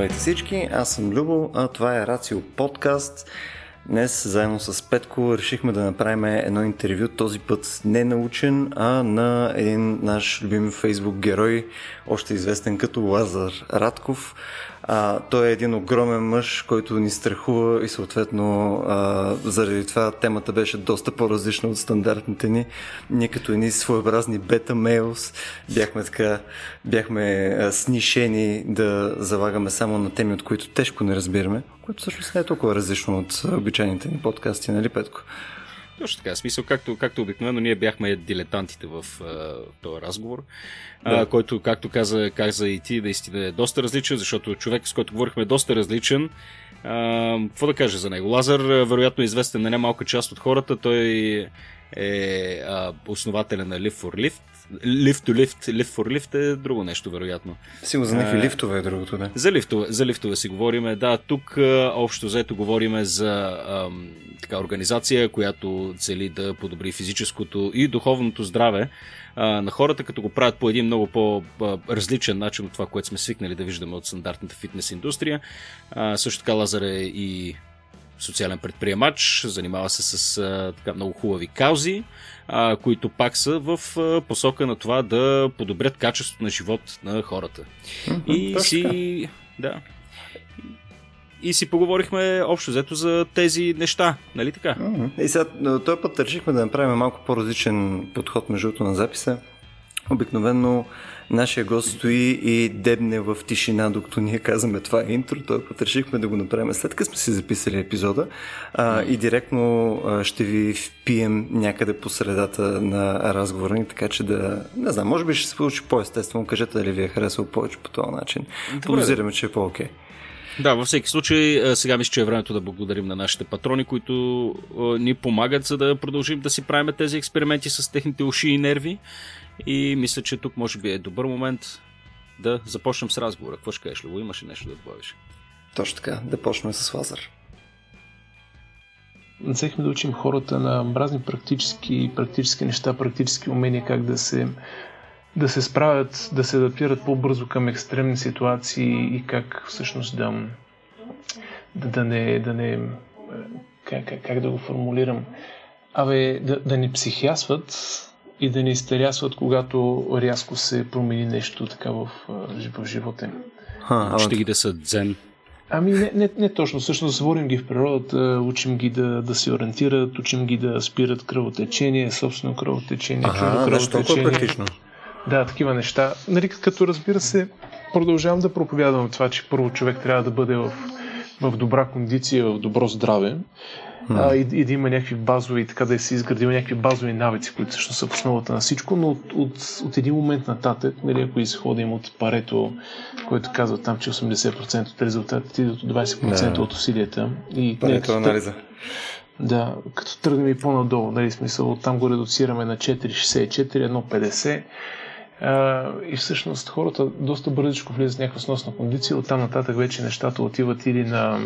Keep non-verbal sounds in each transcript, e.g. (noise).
Здравейте всички, аз съм Любо, а това е Рацио подкаст. Днес заедно с Петко решихме да направим едно интервю, този път не научен, а на един наш любим фейсбук герой, още известен като Лазар Радков. А, той е един огромен мъж, който ни страхува и съответно а, заради това темата беше доста по-различна от стандартните ни. Ние като едни своеобразни бета мейлс бяхме така, бяхме а, снишени да залагаме само на теми, от които тежко не разбираме, което всъщност не е толкова различно от обичайните ни подкасти, нали Петко? Точно така. Смисъл, както, както обикновено, ние бяхме дилетантите в а, този разговор, да. а, който, както каза, каза и ти, наистина е доста различен, защото човек, с който говорихме, е доста различен. А, какво да кажа за него? Лазар, вероятно, е известен на немалка част от хората. Той е а, основателя на Live for Lift, Lift to Lift, Lift for Lift е друго нещо, вероятно. Сигурно за някакви лифтове е другото, да. За лифтове, за лифтове си говориме. Да, тук общо взето говориме за ам, така, организация, която цели да подобри физическото и духовното здраве а, на хората, като го правят по един много по-различен начин от това, което сме свикнали да виждаме от стандартната фитнес индустрия. А, също така Лазар е и социален предприемач, занимава се с а, така много хубави каузи, а, които пак са в а, посока на това да подобрят качеството на живот на хората. Mm-hmm, и си. Да. И си поговорихме общо взето за тези неща, нали така? Mm-hmm. И сега, този път решихме да направим малко по-различен подход между на записа. Обикновено нашия гост стои и дебне в тишина, докато ние казваме това е интро. Той път решихме да го направим след като сме си записали епизода а, и директно а, ще ви впием някъде по средата на разговора ни, така че да, не знам, може би ще се получи по-естествено. Кажете дали ви е харесало повече по този начин. Подозираме, че е по-окей. Да, във всеки случай, сега мисля, че е времето да благодарим на нашите патрони, които ни помагат, за да продължим да си правим тези експерименти с техните уши и нерви. И мисля, че тук може би е добър момент да започнем с разговора. Какво ще кажеш, Любо? Имаш ли нещо да добавиш? Точно така, да почнем с Лазар. Взехме да учим хората на разни практически, практически неща, практически умения, как да се, да се справят, да се адаптират по-бързо към екстремни ситуации и как всъщност да, да, да не, да не как, как, как да го формулирам, абе, да, да не психиасват, и да не изтерясват, когато рязко се промени нещо така в, в живота им. Ха, Ще ги да са дзен. Ами не, не, не точно. Всъщност заводим ги в природата, учим ги да, да се ориентират, учим ги да спират кръвотечение, собствено кръвотечение, ага, кръвотечение. практично. Да, такива неща. Нали, като разбира се, продължавам да проповядвам това, че първо човек трябва да бъде в, в добра кондиция, в добро здраве а, и, и да има някакви базови, така да се изградил някакви базови навици, които всъщност са в основата на всичко, но от, от, от един момент нататък, нали, ако изходим от парето, който казва там, че 80% от резултатите идват от 20% да. от усилията. И, парето нали, анализа. Да, като тръгнем и по-надолу, нали, смисъл, там го редуцираме на 4,64, 1,50 и всъщност хората доста бързичко влизат в някаква сносна кондиция. Оттам нататък вече нещата отиват или на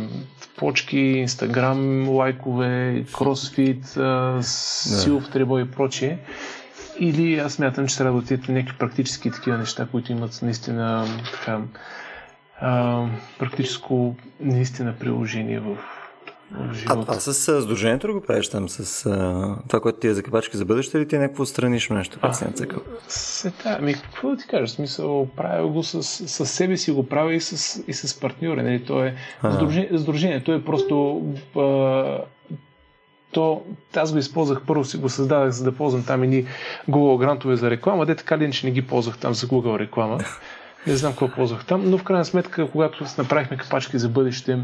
почки, инстаграм, лайкове, кросфит, силов требой и прочие. Или аз мятам, че трябва да отидат някакви практически такива неща, които имат наистина така, а, практическо наистина приложение в а това с Сдружението го правиш там, с а, това, което ти е за капачки за бъдеще или ти е някакво странично нещо, което си нацъкал? Ами какво да ти кажа, смисъл, правя го с, с себе си, го правя и с, и с партньори, нали, то е сдружение, сдружение, то е просто а, то аз го използвах, първо си го създадах, за да ползвам там едни Google грантове за реклама, де така ли че не ги ползвах там за Google реклама. (laughs) Не знам какво ползвах там, но в крайна сметка, когато направихме капачки за бъдеще,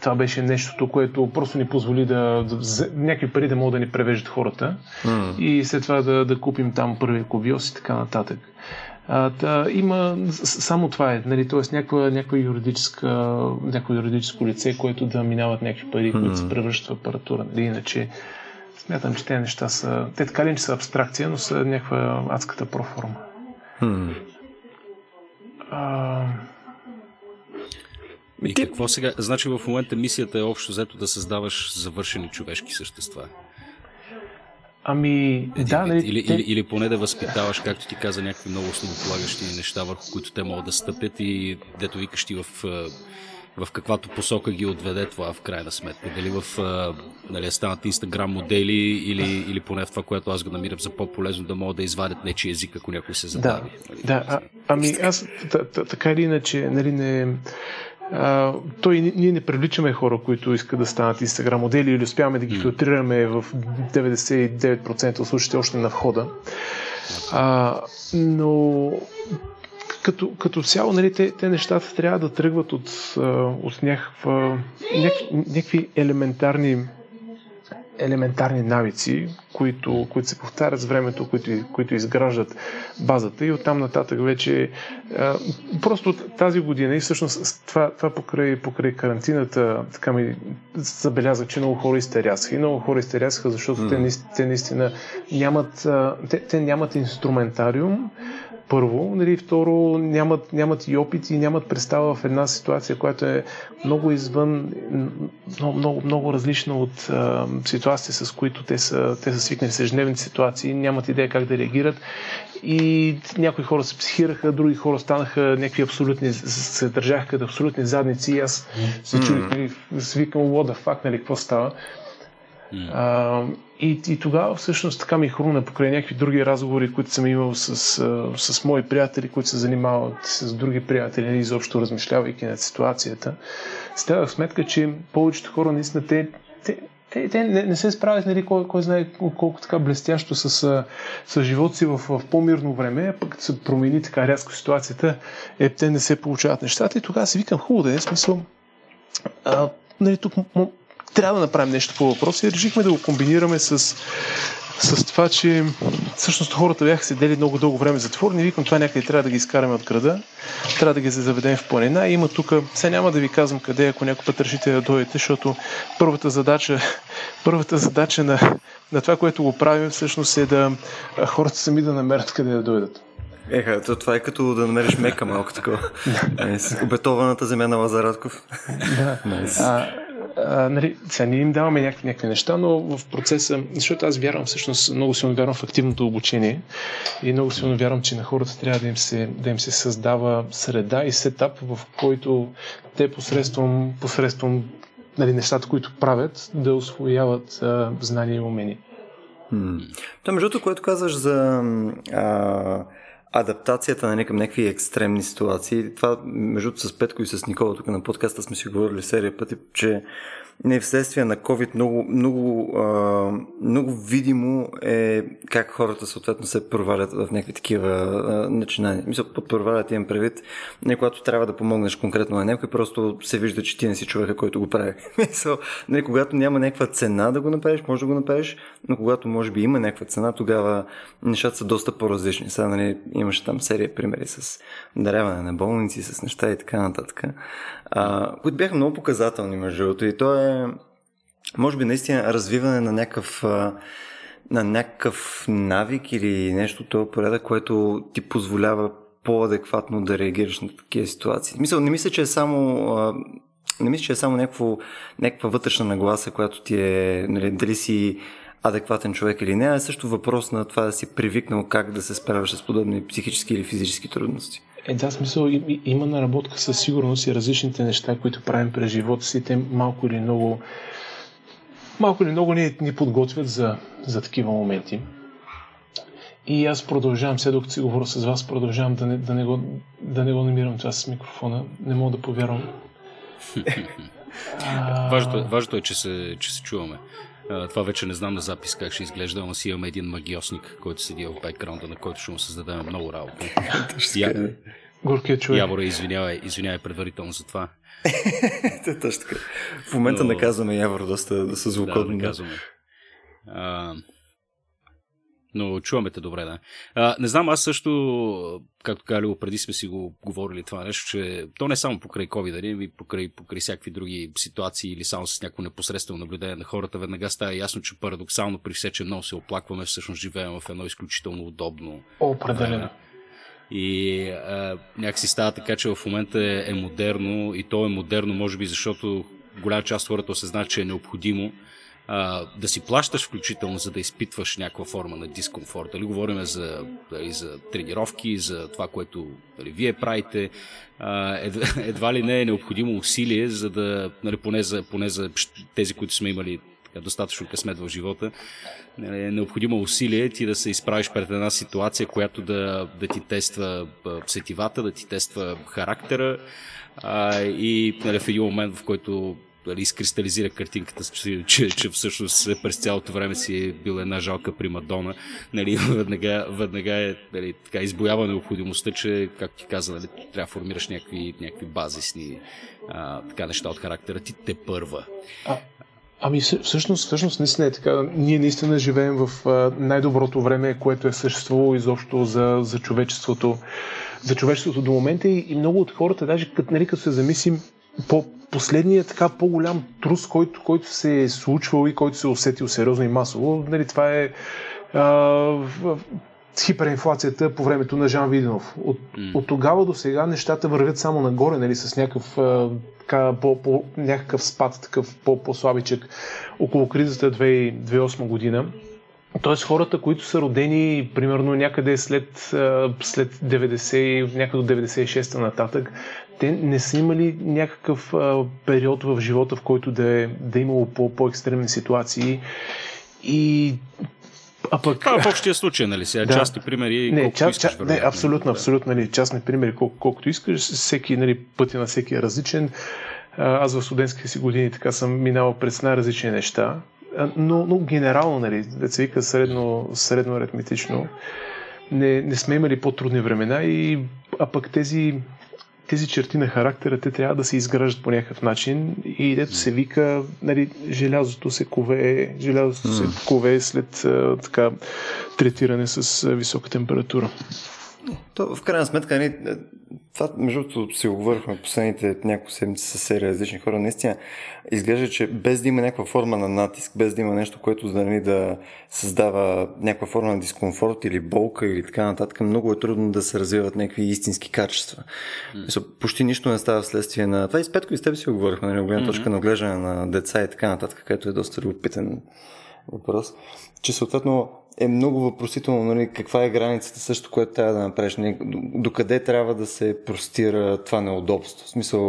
това беше нещото, което просто ни позволи да, да някакви пари да могат да ни превеждат хората mm. и след това да, да купим там първия кубиос и така нататък. А, та, има само това е, нали, т.е. някаква, някаква юридическа, някакво юридическо лице, което да минават някакви пари, mm. които се превръщат в апаратура. Нали, иначе смятам, че тези неща са, те така ли че са абстракция, но са някаква адската проформа. Mm. А, и Ти... какво сега? Значи в момента мисията е общо взето да създаваш завършени човешки същества. Ами, Един да, вид. нали, или, те... или, или поне да възпитаваш, както ти каза, някакви много основополагащи неща, върху които те могат да стъпят и дето викаш ти в, в каквато посока ги отведе това в крайна сметка. Дали в нали, станат инстаграм модели или, или поне в това, което аз го намирам за по-полезно да могат да извадят нечи език, ако някой се забави. Да, нали? да а, ами аз така или иначе, нали, не, а, той ние не привличаме хора, които искат да станат инстаграм модели или успяваме да ги филтрираме в 99% от случаите още на входа. А, но като, като цяло, нали, те, те нещата трябва да тръгват от, от някаква, някакви, някакви елементарни елементарни навици, които, които се повтарят с времето, които, които изграждат базата и оттам нататък вече а, просто тази година и всъщност това, това покрай, покрай карантината така ми забелязах, че много хора изтерясаха и много хора изтерясаха, защото mm. те, те наистина нямат, те, те нямат инструментариум, първо, нали, второ, нямат, нямат и опит и нямат представа в една ситуация, която е много извън, много, много, много различна от а, ситуации, с които те са, те са свикнали с ежедневните ситуации, нямат идея как да реагират. И някои хора се психираха, други хора станаха някакви абсолютни, се държаха като абсолютни задници. И аз се чудих, нали, свикам, what the fuck, нали, какво става. А, и, и тогава всъщност така ми хрумна покрай някакви други разговори, които съм имал с, с, мои приятели, които се занимават с други приятели, изобщо размишлявайки над ситуацията. Ставах сметка, че повечето хора наистина те, те, те, те не, не се справят, нали, кой, кой знае колко така блестящо с, с живота си в, в по-мирно време, пък като се промени така рязко ситуацията, е, те не се получават нещата и тогава си викам, хубаво да е, смисъл, а, нали, тук трябва да направим нещо по въпроса и решихме да го комбинираме с, с това, че всъщност хората бяха седели много дълго време затворени. Викам, това някъде трябва да ги изкараме от града, трябва да ги заведем в планина. И има тук, сега няма да ви казвам къде, ако някой път решите да дойдете, защото първата задача, първата задача на, на това, което го правим, всъщност е да хората сами да намерят къде да дойдат. Еха, то това е като да намериш мека малко такова. (laughs) Обетованата земя на Лазаратков. Да. nice а, нали, сега ние им даваме някакви, някакви неща, но в процеса, защото аз вярвам всъщност, много силно вярвам в активното обучение и много силно вярвам, че на хората трябва да им се, да им се създава среда и сетап, в който те посредством, посредством нали, нещата, които правят, да освояват а, знания и умения. Това, между другото, което казваш за а, адаптацията нали, към някакви екстремни ситуации. Това, между с Петко и с Никола тук на подкаста сме си говорили серия пъти, че не вследствие на COVID много, много, много видимо е как хората съответно се провалят в някакви такива начинания. Мисля, под провалят имам предвид, не когато трябва да помогнеш конкретно на някой, просто се вижда, че ти не си човека, който го прави. (laughs) Мисля, не, когато няма някаква цена да го направиш, може да го направиш, но когато може би има някаква цена, тогава нещата са доста по-различни. Сега нали, имаше там серия примери с даряване на болници, с неща и така нататък, а, които бяха много показателни между другото. И то е може би наистина развиване на някакъв на някакъв навик или нещо това порядък, което ти позволява по-адекватно да реагираш на такива ситуации. Мисля, не мисля, че е само не мисля, че е само някакво, някаква вътрешна нагласа, която ти е, нали, дали си адекватен човек или не, а е също въпрос на това да си привикнал как да се справяш с подобни психически или физически трудности. Е, да, смисъл има наработка със сигурност и различните неща, които правим през живота си, те малко или много малко или много ни, ни подготвят за, за такива моменти. И аз продължавам, сега докато си говоря с вас, продължавам да не, да не, го, да не го намирам това с микрофона. Не мога да повярвам. (laughs) важното, важното е, че се, че се чуваме. Това вече не знам на запис как ще изглежда, но си имаме един магиосник, който седи в бекграунда, на който ще му създадем много работа. (laughs) Я... Горкият човек. Явора, извинявай, извинявай предварително за това. (laughs) Точно така. В момента Но... наказваме Явор доста да са звукотно. Да, наказваме. А, но чуваме те добре, да. А, не знам, аз също, както казали, преди сме си го говорили това нещо, че то не е само покрай COVID, нали, покрай, покрай всякакви други ситуации или само с някакво непосредствено наблюдение на хората, веднага става ясно, че парадоксално при все, че много се оплакваме, всъщност живеем в едно изключително удобно. Определено. И а, някакси става така, че в момента е, е модерно и то е модерно, може би, защото голяма част от хората осъзнат, че е необходимо а, да си плащаш включително, за да изпитваш някаква форма на дискомфорт. Дали говорим за, дали, за тренировки, за това, което дали, вие правите, а, едва, (laughs) едва ли не е необходимо усилие, за да, нали, поне, за, поне за тези, които сме имали така, достатъчно късмет в живота, нали, е необходимо усилие ти да се изправиш пред една ситуация, която да, да ти тества сетивата, да ти тества характера а, и нали, в един момент, в който нали, изкристализира картинката, че, че, всъщност през цялото време си е била една жалка примадона. Нали, веднага, веднага е нали, така, избоява необходимостта, че, както ти каза, нали, трябва да формираш някакви, някакви базисни а, така, неща от характера ти те първа. А, Ами всъщност, всъщност наистина е така. Ние наистина живеем в най-доброто време, което е съществувало изобщо за, за човечеството. За човечеството до момента и, и много от хората, даже като, нали, като се замислим, по последният така по-голям трус, който, който се е случвал и който се е усетил сериозно и масово, нали, това е а, хиперинфлацията по времето на Жан Виденов. От, mm. от тогава до сега нещата вървят само нагоре, нали, с някакъв, а, така, по, по, някакъв спад, такъв по, по-слабичък около кризата 2008 година. Тоест хората, които са родени примерно някъде след, след 90, някъде до 96-та нататък, те не са имали някакъв а, период в живота, в който да е, да е имало по, по-екстремни ситуации и а пък... Това в общия случай, нали? Сега да. частни примери. Не, ча, искаш, ча, не абсолютно, абсолютно. Нали, частни примери, кол, колкото искаш. Всеки, нали, пътя на всеки е различен. Аз в студентските си години така съм минавал през най-различни неща. Но, но генерално, нали, да се вика средно, средно аритметично, не, не сме имали по-трудни времена и а пък тези тези черти на характера, те трябва да се изграждат по някакъв начин и дето се вика, нали, желязото се кове, желязото mm. се кове след а, така третиране с висока температура. То, в крайна сметка, нали, това, между другото, си говорихме последните няколко седмици с серия различни хора. Наистина, изглежда, че без да има някаква форма на натиск, без да има нещо, което нали, да създава някаква форма на дискомфорт или болка или така нататък, много е трудно да се развиват някакви истински качества. Mm. Почти нищо не става вследствие на това. И с Петко и с теб си говорихме, нали, гледна точка mm-hmm. на оглеждане на деца и така нататък, където е доста любопитен въпрос. Че съответно е много въпросително, нали, каква е границата също, което трябва да направиш, нали, докъде трябва да се простира това неудобство. В смисъл,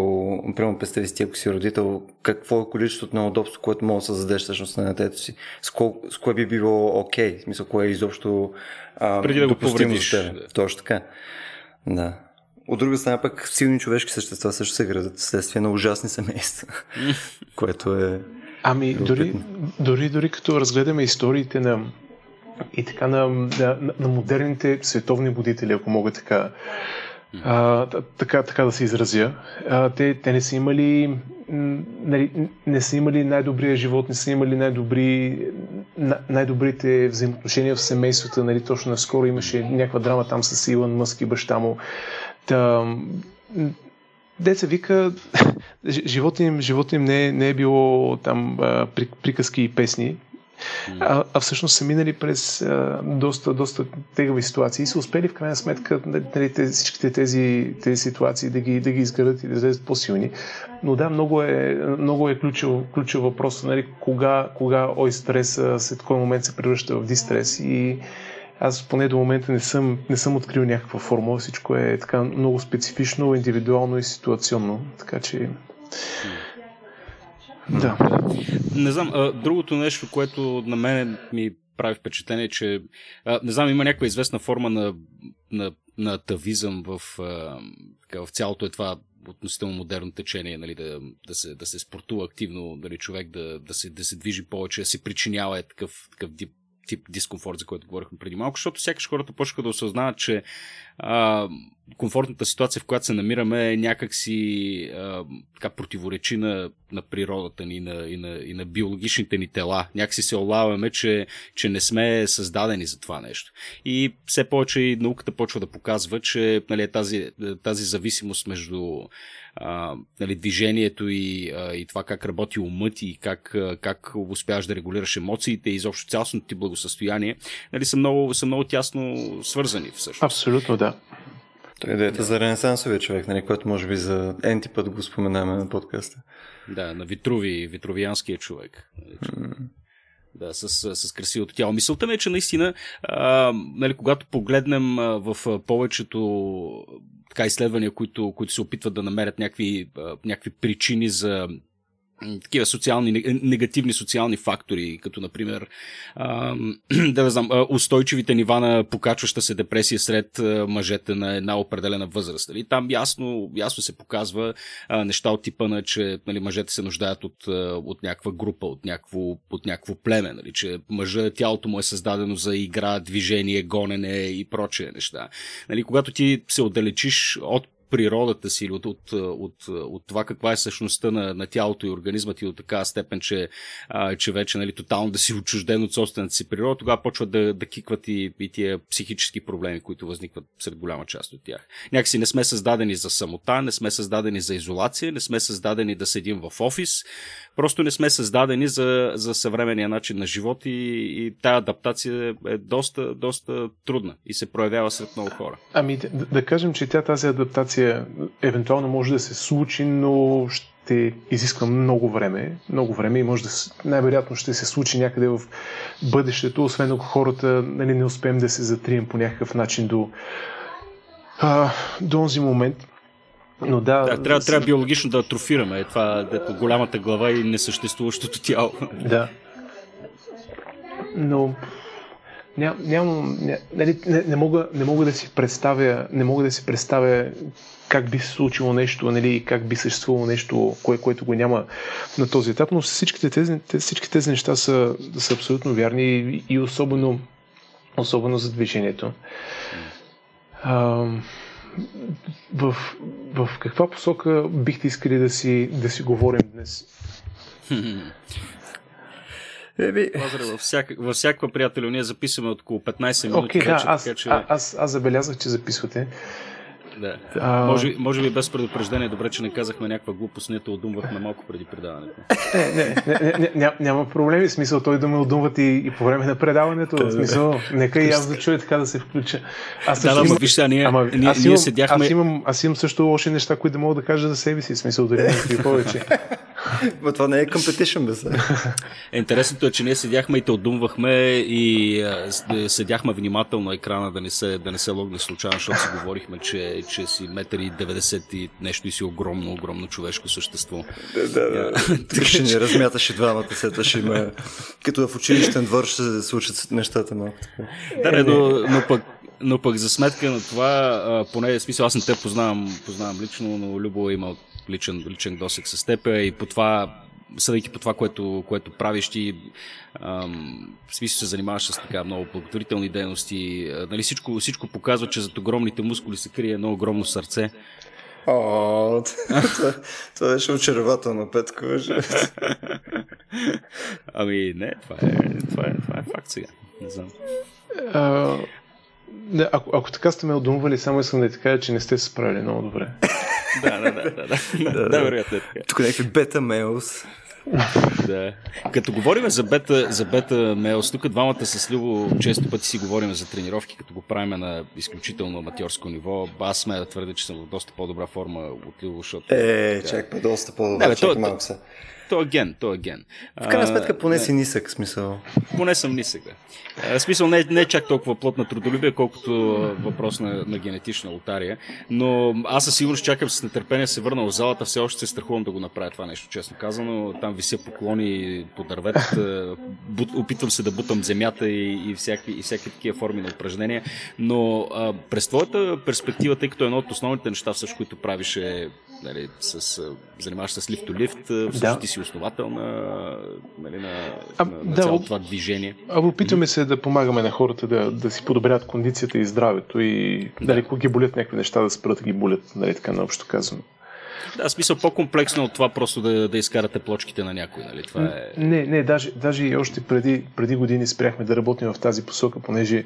примерно, представи си ако си родител, какво е количеството неудобство, което може да създадеш всъщност на детето си, с, кол, с кое би било окей, okay, в смисъл, кое е изобщо а, Преди да го повредиш. Точно така. Да. От друга страна пък силни човешки същества също се градат вследствие на ужасни семейства, (laughs) което е Ами, дори, дори, дори като разгледаме историите на и така на, на, на модерните световни будители, ако мога така, а, така, така да се изразя. А, те, те не са имали нали, не са имали най-добрия живот, не са имали най-добри, най-добрите взаимоотношения в семействата. Нали, точно наскоро имаше някаква драма там с Илон Мъск и баща му. Та, деца вика, (laughs) живота им, живота им не, е, не е било там приказки и песни, а, а всъщност са минали през а, доста, доста тегави ситуации и са успели в крайна сметка нали, тези, всичките тези, тези ситуации да ги, да ги изградат и да излезат по-силни. Но да, много е, много е ключов, ключов въпрос, нали, кога, кога ой стрес, след кой момент се превръща в дистрес. И аз поне до момента не съм, не съм открил някаква формула, всичко е така много специфично, индивидуално и ситуационно, така че да. Не знам, другото нещо, което на мен ми прави впечатление, че а, не знам, има някаква известна форма на, на, на атавизъм в, в цялото е това относително модерно течение, нали, да, да, се, да се спортува активно, нали, човек да, да, се, да се движи повече, да се причинява е такъв, такъв дип, тип дискомфорт, за който говорихме преди малко, защото сякаш хората почнаха да осъзнават, че а, комфортната ситуация, в която се намираме, е някакси а, така противоречи на, на природата ни на, и, на, и на биологичните ни тела. Някакси се олаваме, че, че не сме създадени за това нещо. И все повече и науката почва да показва, че нали, тази, тази зависимост между а, нали, движението и, а, и това как работи умът и как, как успяваш да регулираш емоциите и изобщо цялостното ти благосъстояние, нали, са, много, са много тясно свързани всъщност. Абсолютно, да. Той е идеята да. за ренесансовия човек, нали, който може би за енти път го споменаме на подкаста. Да, на Витруви, витрувианския човек. Mm. да, с, с красивото тяло. Мисълта ми е, че наистина, а, нали, когато погледнем а, в повечето така изследвания, които, които се опитват да намерят някакви, а, някакви причини за такива социални, негативни социални фактори, като например (clears throat) да не знам, устойчивите нива на покачваща се депресия сред мъжете на една определена възраст. Нали? Там ясно, ясно се показва неща от типа на, че нали, мъжете се нуждаят от, от някаква група, от някакво, от някакво племе, нали? че мъжа, тялото му е създадено за игра, движение, гонене и прочие неща. Когато ти се отдалечиш от природата си или от, от, от, от това каква е същността на, на тялото и организма ти до такава степен, че, а, че вече нали, тотално да си отчужден от собствената си природа, тогава почват да, да кикват и, и тия психически проблеми, които възникват сред голяма част от тях. Някакси не сме създадени за самота, не сме създадени за изолация, не сме създадени да седим в офис, просто не сме създадени за, за съвременния начин на живот и, и тая адаптация е доста, доста трудна и се проявява сред много хора. Ами да, да кажем, че тя тази адаптация евентуално може да се случи, но ще изисква много време, много време и може да най-вероятно ще се случи някъде в бъдещето, освен ако хората нали, не успеем да се затрием по някакъв начин до, а, до този момент. Но да, да трябва, трябва биологично да атрофираме. Е това дето голямата глава и несъществуващото тяло. Да. Но ням, ням, не, нали, не, не, мога, не мога да си представя, не мога да си представя как би се случило нещо, нали, как би съществувало нещо, кое, което го няма на този етап, но всичките тези, всички тези неща са, са абсолютно вярни и, и особено, особено за движението. А, в, в каква посока бихте искали да си, да си говорим днес? (laughs) Еби... Лазаре, във, всяка, във всякаква приятел, ние записваме от около 15 минути. Okay, да, аз, така, че... аз, аз забелязах, че записвате. Да. А... Може, може би без предупреждение, добре, че не казахме някаква глупост, не те отдумвахме малко преди предаването. Не, не, не, не, не, няма проблеми, смисъл той да ме отдумват и, и по време на предаването. В смисъл, нека и аз да чуя така да се включа. Аз да, да, имам... виж ние, ама, ние, аз имам, ние седяхме... Аз имам, аз имам също лоши неща, които да мога да кажа за себе си, смисъл дори не повече. Но това не е competition, бе се. Интересното е, че ние седяхме и те отдумвахме и а, седяхме внимателно екрана да не се, да не се логне случайно, защото си говорихме, че, че си метър и 90 и нещо и си огромно, огромно човешко същество. Да, да, да. Тук ще ни размяташе двамата, след ще има... Като в училищен двор ще се случат нещата малко така. Да, не, но, но пък но пък за сметка на това, поне смисъл аз не те познавам, познавам лично, но Любо е имал личен, личен досек с теб и по това съдейки по това, което, което правиш ти, ам, смисъл се занимаваш с така много благотворителни дейности. Нали, всичко, всичко показва, че зад огромните мускули се крие едно огромно сърце. О, това, това беше очарователно, Петко. (laughs) ами не, това е, това е, това е факт сега. Не знам. А, не, ако, ако така сте ме отдумвали, само искам да ти кажа, че не сте се справили много добре. (laughs) да, да, да, да, да, да, вероятно е така. Тук някакви бета мейлс. да. Като говорим за бета, за бета мейлс, тук двамата с Любо често пъти си говорим за тренировки, като го правим на изключително аматьорско ниво. Аз сме да твърдя, че съм в доста по-добра форма от Любо, защото... Е, чакай, доста по-добре, чакай малко се. То е ген, то е ген. В крайна сметка поне си нисък, смисъл. Поне съм нисък, да. А, смисъл не, не е чак толкова плотна трудолюбие, колкото въпрос на, на генетична лотария. Но аз със сигурност чакам с нетърпение се върна в залата, все още се страхувам да го направя това нещо, честно казано. Там вися поклони по дърветата, опитвам се да бутам земята и, и, всяки, и всяки такива форми на упражнения. Но а, през твоята перспектива, тъй като едно от основните неща, всъщност, които правиш е нали, с, занимаваш се с лифт лифт, всъщност да. ти си основател на, нали, на, а, на, на да, цялото това движение. А опитваме се да помагаме на хората да, да си подобрят кондицията и здравето и да. дали, ако ги болят някакви неща, да спрат ги болят, нали, така наобщо казвам. Да, смисъл по-комплексно от това просто да, да изкарате плочките на някой, нали? Това е... Не, не, даже, даже и още преди, преди години спряхме да работим в тази посока, понеже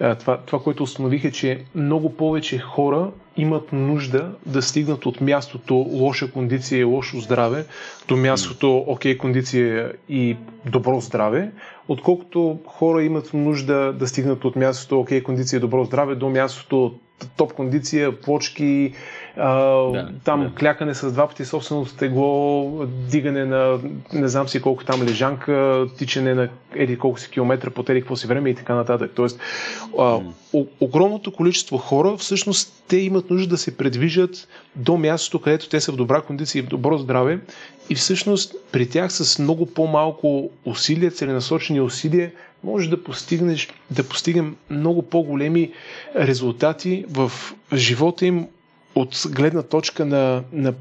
а, това, това, което установих е, че много повече хора имат нужда да стигнат от мястото лоша кондиция и лошо здраве до мястото окей кондиция и добро здраве, отколкото хора имат нужда да стигнат от мястото окей кондиция и добро здраве до мястото топ кондиция, плочки, а, да, там да. клякане с два пъти собствено тегло, дигане на не знам си колко там лежанка, тичане на еди колко си километра по еди какво си време и така нататък. Тоест, а, о, огромното количество хора всъщност те имат нужда да се предвижат до мястото, където те са в добра кондиция и в добро здраве и всъщност при тях с много по-малко усилия, целенасочени усилия, може да постигнеш, да постигнем много по-големи резултати в живота им от гледна точка на, на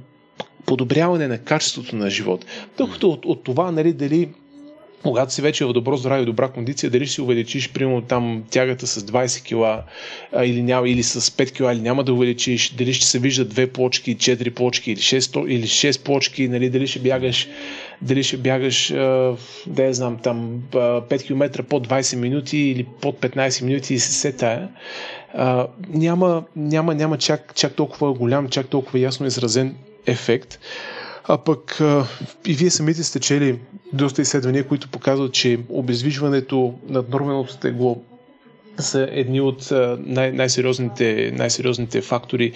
подобряване на качеството на живот. Докато от, от това, нали, дали когато си вече в добро здраве и добра кондиция, дали ще си увеличиш, примерно там тягата с 20 кила или, няма, или с 5 кила, или няма да увеличиш, дали ще се виждат две плочки, 4 плочки или 6, или 6 плочки, нали, дали ще бягаш дали ще бягаш, да я знам, там 5 км под 20 минути или под 15 минути и се сетая, няма, няма, няма чак, чак толкова голям, чак толкова ясно изразен ефект. А пък и вие самите сте чели доста изследвания, които показват, че обездвижването над норменото тегло са едни от най- най-сериозните, най-сериозните фактори,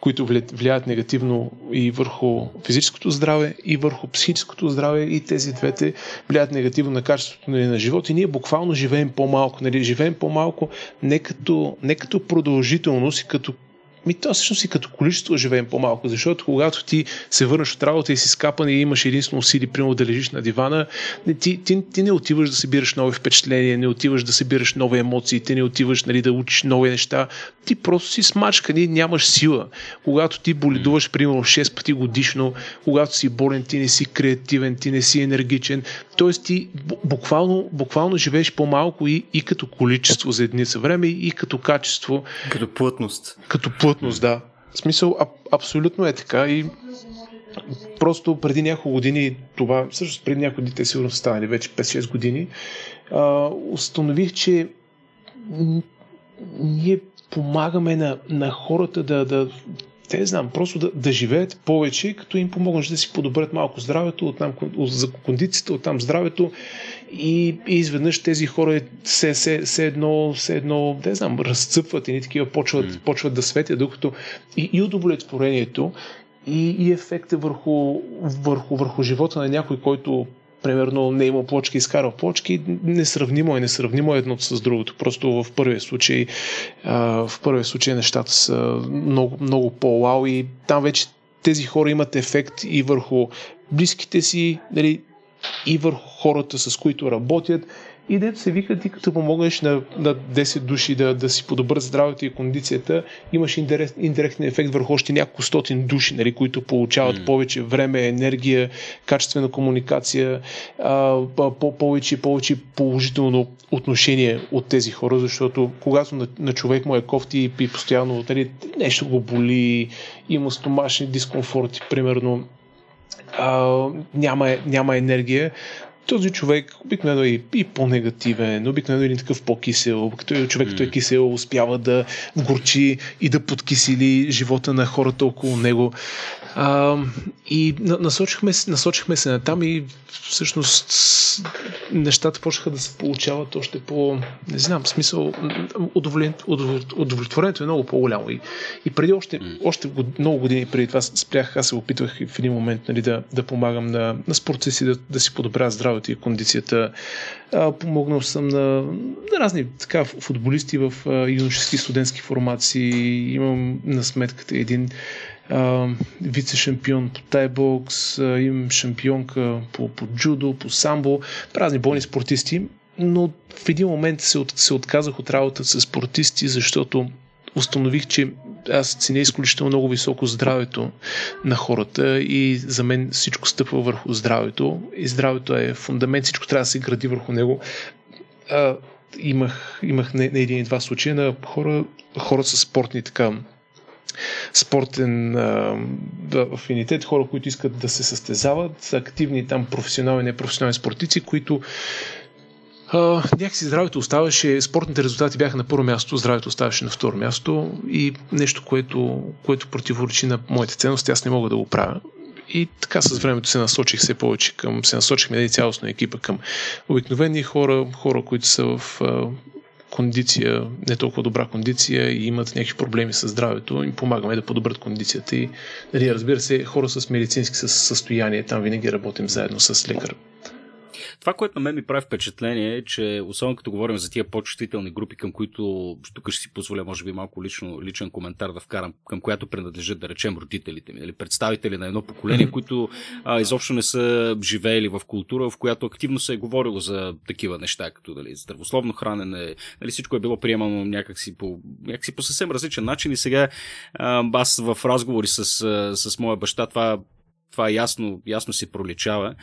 които влияят негативно и върху физическото здраве, и върху психическото здраве, и тези двете влияят негативно на качеството нали, на живот. И ние буквално живеем по-малко. Нали? Живеем по-малко не като, не като продължителност и като ми то всъщност и като количество живеем по-малко, защото когато ти се върнеш от работа и си скапан и имаш единствено сили, примерно да лежиш на дивана, ти, ти, ти не отиваш да събираш нови впечатления, не отиваш да събираш нови емоции, ти не отиваш нали, да учиш нови неща, ти просто си смачкан и нямаш сила. Когато ти боледуваш, примерно 6 пъти годишно, когато си болен, ти не си креативен, ти не си енергичен, т.е. ти буквално, буквално живееш по-малко и, и като количество за единица време, и като качество. Като плътност. Като плътност плътност, да. В смисъл, а, абсолютно е така и просто преди няколко години това, също преди няколко години, те сигурно станали вече 5-6 години, а, установих, че ние помагаме на, на хората да, да те знам, просто да, да живеят повече, като им помогнеш да си подобрят малко здравето, оттам за кондицията, оттам здравето и, и изведнъж тези хора се, се, се едно, се едно, не знам, разцъпват и такива почват, mm. почват да светят, докато и, и удовлетворението и, и ефекта върху, върху, върху живота на някой, който примерно не има плочки, изкарва плочки, несравнимо е, несравнимо е едното с другото. Просто в първия случай, в първия случай нещата са много, много по-лау и там вече тези хора имат ефект и върху близките си, дали, и върху хората, с които работят, и дето се вика, ти като помогнеш на, на 10 души да, да си подобрят здравето и кондицията, имаш индирект, индиректен ефект върху още няколко стотин души, нали, които получават mm. повече време, енергия, качествена комуникация, а, по, повече, повече положително отношение от тези хора, защото когато на, на човек му е кофти и постоянно нали, нещо го боли, има стомашни дискомфорти, примерно, а, няма, няма енергия, този човек обикновено е и, и по-негативен, обикновено е един такъв по-кисел, като човек, който е кисел, успява да вгорчи и да подкисили живота на хората около него. А, и насочихме, насочихме се на там и всъщност нещата почнаха да се получават още по, не знам, смисъл, удовлетворението е много по-голямо. И, и преди още, още много години преди това спрях, аз се опитвах в един момент нали, да, да помагам на, на спортисти да, да си подобрят здравето и кондицията. А, помогнал съм на, на разни така, футболисти в юношески студентски формации. Имам на сметката един вице-шампион по тайбокс, имам шампионка по, по джудо, по самбо, разни бойни спортисти, но в един момент се, от, се отказах от работа с спортисти, защото установих, че аз ценя изключително много високо здравето на хората и за мен всичко стъпва върху здравето и здравето е фундамент, всичко трябва да се гради върху него. А, имах, имах не, не един и два случая на хора, хора с спортни така спортен а, афинитет, хора, които искат да се състезават, активни там професионални, непрофесионални спортици, които а, някакси здравето оставаше, спортните резултати бяха на първо място, здравето оставаше на второ място и нещо, което, което противоречи на моите ценности, аз не мога да го правя. И така с времето се насочих все повече към, се насочихме един цялостна екипа към обикновени хора, хора, които са в кондиция, не толкова добра кондиция и имат някакви проблеми с здравето, им помагаме да подобрят кондицията. И, нали, разбира се, хора с медицински състояние, там винаги работим заедно с лекар. Това, което на мен ми прави впечатление е, че особено като говорим за тия по-чувствителни групи, към които тук ще си позволя, може би, малко лично, личен коментар да вкарам, към която принадлежат, да речем, родителите ми, или представители на едно поколение, които а, изобщо не са живеели в култура, в която активно се е говорило за такива неща, като дали, здравословно хранене, нали, всичко е било приемано някакси по, някакси по съвсем различен начин и сега а, аз в разговори с, с моя баща това това ясно, ясно си проличава.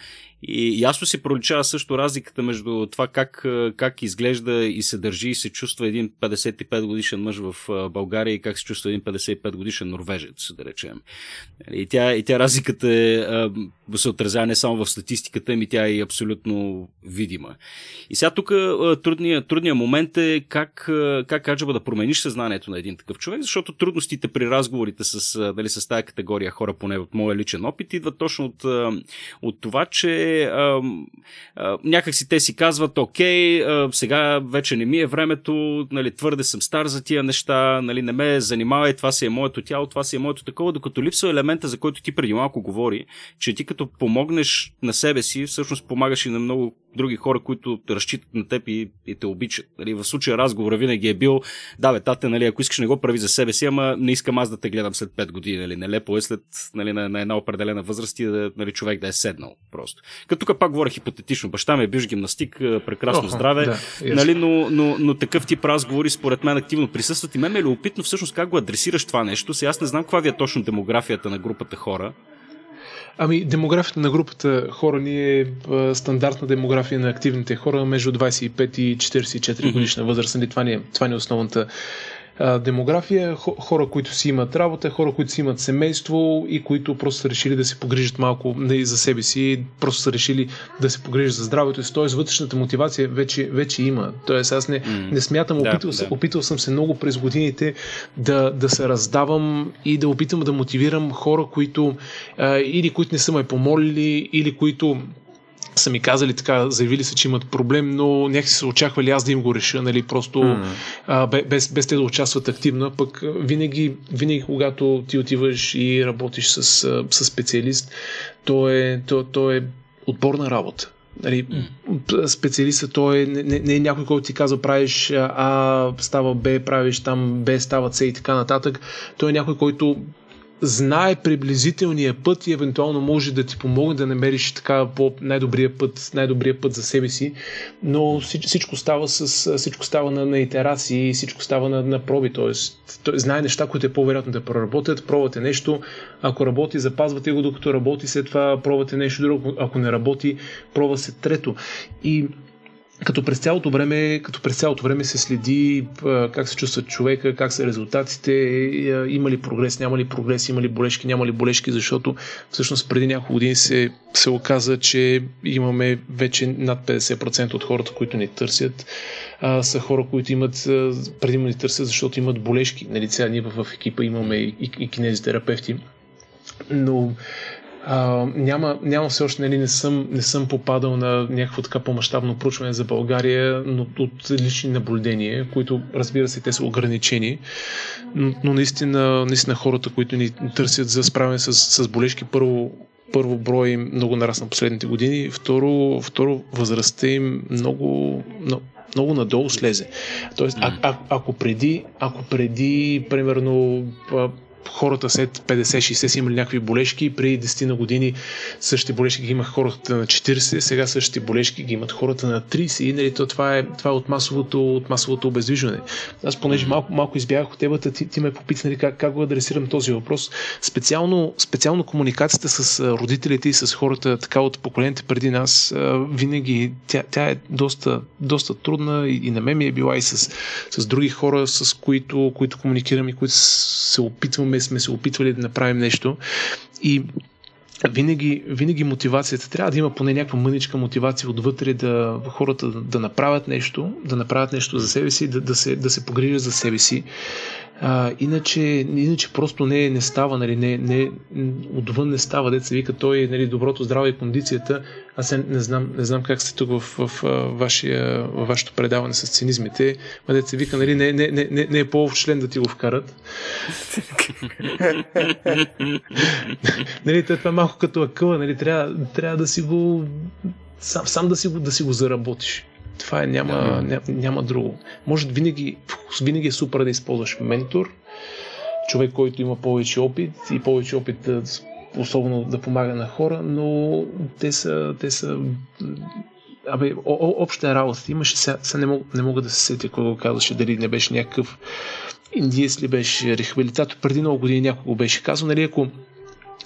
И ясно си проличава също разликата между това как, как изглежда и се държи и се чувства един 55 годишен мъж в България и как се чувства един 55 годишен норвежец, да речем. И тя, и тя разликата е, се отразява не само в статистиката, ми тя е абсолютно видима. И сега тук трудният трудния момент е как, как Аджаба да промениш съзнанието на един такъв човек, защото трудностите при разговорите с, дали, с тази категория хора, поне от моя личен опит, идват точно от, от това, че а, а, някак си те си казват, окей, а, сега вече не ми е времето, нали, твърде съм стар за тия неща, нали, не ме занимава и това си е моето тяло, това си е моето такова, докато липсва елемента, за който ти преди малко говори, че ти като помогнеш на себе си, всъщност помагаш и на много други хора, които разчитат на теб и, и те обичат. Нали, в случая разговора винаги е бил, да бе, тате, нали, ако искаш не го прави за себе си, ама не искам аз да те гледам след 5 години. Нали, нелепо е след нали, на, на една определена възраст и да, нали, човек да е седнал просто. Като тук пак говоря хипотетично. Баща ми е бивш гимнастик, прекрасно Оха, здраве, да, нали, но, но, но, такъв тип разговори според мен активно присъстват и мен ме е любопитно всъщност как го адресираш това нещо. Сега аз не знам каква ви е точно демографията на групата хора. Ами, демографията на групата хора ни е стандартна демография на активните хора между 25 и 44 годишна възраст. Нали, това, ни е, това ни е основната демография, хора, които си имат работа, хора, които си имат семейство и които просто са решили да се погрижат малко не за себе си, просто са решили да се погрижат за здравето си. Тоест, вътрешната мотивация вече, вече има. Тоест, аз не, mm. не смятам, да, опитал, да. опитал съм се много през годините да, да се раздавам и да опитам да мотивирам хора, които а, или които не са ме помолили, или които са ми казали така, заявили са, че имат проблем, но някакси са очаквали аз да им го реша, нали, просто mm. а, без, без те да участват активно. Пък винаги, винаги когато ти отиваш и работиш с, с специалист, то е, то, то е отборна работа. Нали, mm. Специалиста той е, не, не е някой, който ти казва правиш А, става Б, правиш там Б, става С и така нататък. Той е някой, който знае приблизителния път и евентуално може да ти помогне да намериш така по най-добрия път, най-добрия път за себе си, но всичко става, с, всичко става на, на итерации, всичко става на, на проби, т.е. той знае неща, които е по-вероятно да проработят, пробвате нещо, ако работи, запазвате го докато работи, след това пробвате нещо друго, ако не работи, пробва се трето. И като през цялото време, като през цялото време се следи как се чувства човека, как са резултатите, има ли прогрес, няма ли прогрес, има ли болешки, няма ли болешки, защото всъщност преди няколко години се, се оказа, че имаме вече над 50% от хората, които ни търсят, са хора, които имат, предимно ни търсят, защото имат болешки. Нали, сега ние в, екипа имаме и, и кинезитерапевти, но а, няма, няма все още, нали, не съм, не съм попадал на някакво така по-масштабно проучване за България, но от лични наблюдения, които разбира се, те са ограничени, но, но наистина, наистина хората, които ни търсят за справяне с, с болешки, първо първо брой им много нарасна последните години, второ, второ възрастта им много, много, много надолу слезе. Тоест, а, а, ако преди, ако преди, примерно, хората след 50-60 са имали някакви болешки, преди 10 на години същите болешки ги имах хората на 40, сега същите болешки ги имат хората на 30 и нали, то, това, е, това е от масовото, от масовото обездвижване. Аз понеже малко, малко избягах от темата, ти, ти ме попита нали, как, как го адресирам този въпрос. Специално, специално комуникацията с родителите и с хората така от поколените преди нас, винаги тя, тя е доста, доста трудна и, и на мен ми е била и с, с други хора, с които, които комуникирам и които се опитваме сме се опитвали да направим нещо и винаги, винаги мотивацията трябва да има поне някаква мъничка мотивация отвътре да хората да направят нещо, да направят нещо за себе си, да, да, се, да се погрижат за себе си. А, иначе, иначе просто не, не става, нали, не, не, отвън не става, деца вика той, нали, доброто здраве и кондицията. Аз не, не, знам, не знам как сте тук в, в, в, вашия, в вашето предаване с цинизмите, ма деца вика, нали, не, не, не, не, не е по член да ти го вкарат. нали, това е малко като акъла, нали, трябва, трябва да си го сам, сам да, си да си го заработиш. Това е, няма, да. няма, няма друго. Може винаги, винаги е супер да използваш ментор, човек, който има повече опит и повече опит да, особено да помага на хора, но те са, те са Абе, обща работа имаше, сега, сега не, мога, не мога да се сетя кой го казваше, дали не беше някакъв индиец ли беше рехабилитатор, преди много години някой го беше казал, нали, ако,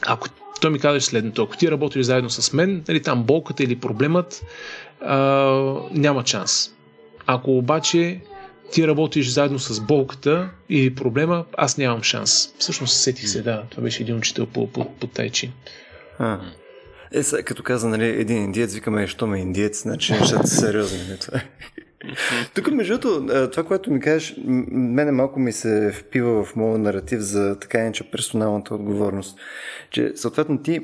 ако той ми каза следното, ако ти работиш заедно с мен, нали, там болката или проблемът, а, няма шанс. Ако обаче ти работиш заедно с болката и проблема, аз нямам шанс. Всъщност сетих се, да, това беше един учител по, по, по тайчи. А. Е, сега, като каза, нали, един индиец, викаме, що ме индиец, значи нещата са сериозни. Не, нали, това е. (laughs) Тук, между другото, това, което ми кажеш, мене малко ми се впива в моят наратив за така иначе персоналната отговорност. Че, съответно, ти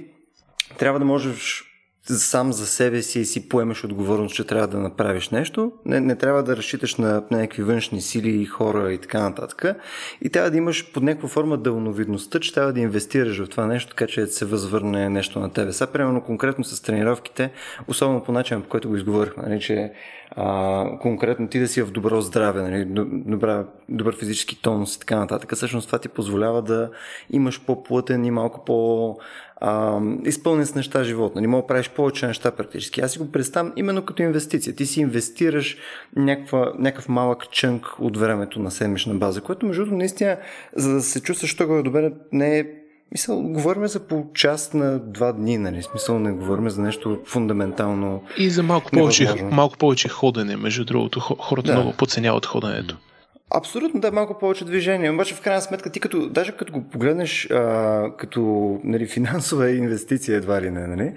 трябва да можеш сам за себе си и си поемеш отговорност, че трябва да направиш нещо. Не, не трябва да разчиташ на, някакви външни сили, хора и така нататък. И трябва да имаш под някаква форма дълновидността, че трябва да инвестираш в това нещо, така че да се възвърне нещо на тебе. Сега, примерно, конкретно с тренировките, особено по начина, по който го изговорихме, нали, че а, конкретно ти да си в добро здраве, нали, добра, добър физически тонус и така нататък. Всъщност това ти позволява да имаш по-плътен и малко по- а, изпълнен с неща живот. Нали, мога да правиш повече неща практически. Аз си го представям именно като инвестиция. Ти си инвестираш някаква, някакъв малък чънк от времето на седмична база, което между другото наистина, за да се чувстваш толкова добре, не е Мисъл, говорим за по част на два дни, нали? Смисъл, не говорим за нещо фундаментално. И за малко повече, малко повече ходене, между другото. Хората да. много подценяват ходенето. Абсолютно, да, малко повече движение. Обаче, в крайна сметка, ти като, даже като го погледнеш а, като нали, финансова инвестиция, едва ли не, нали,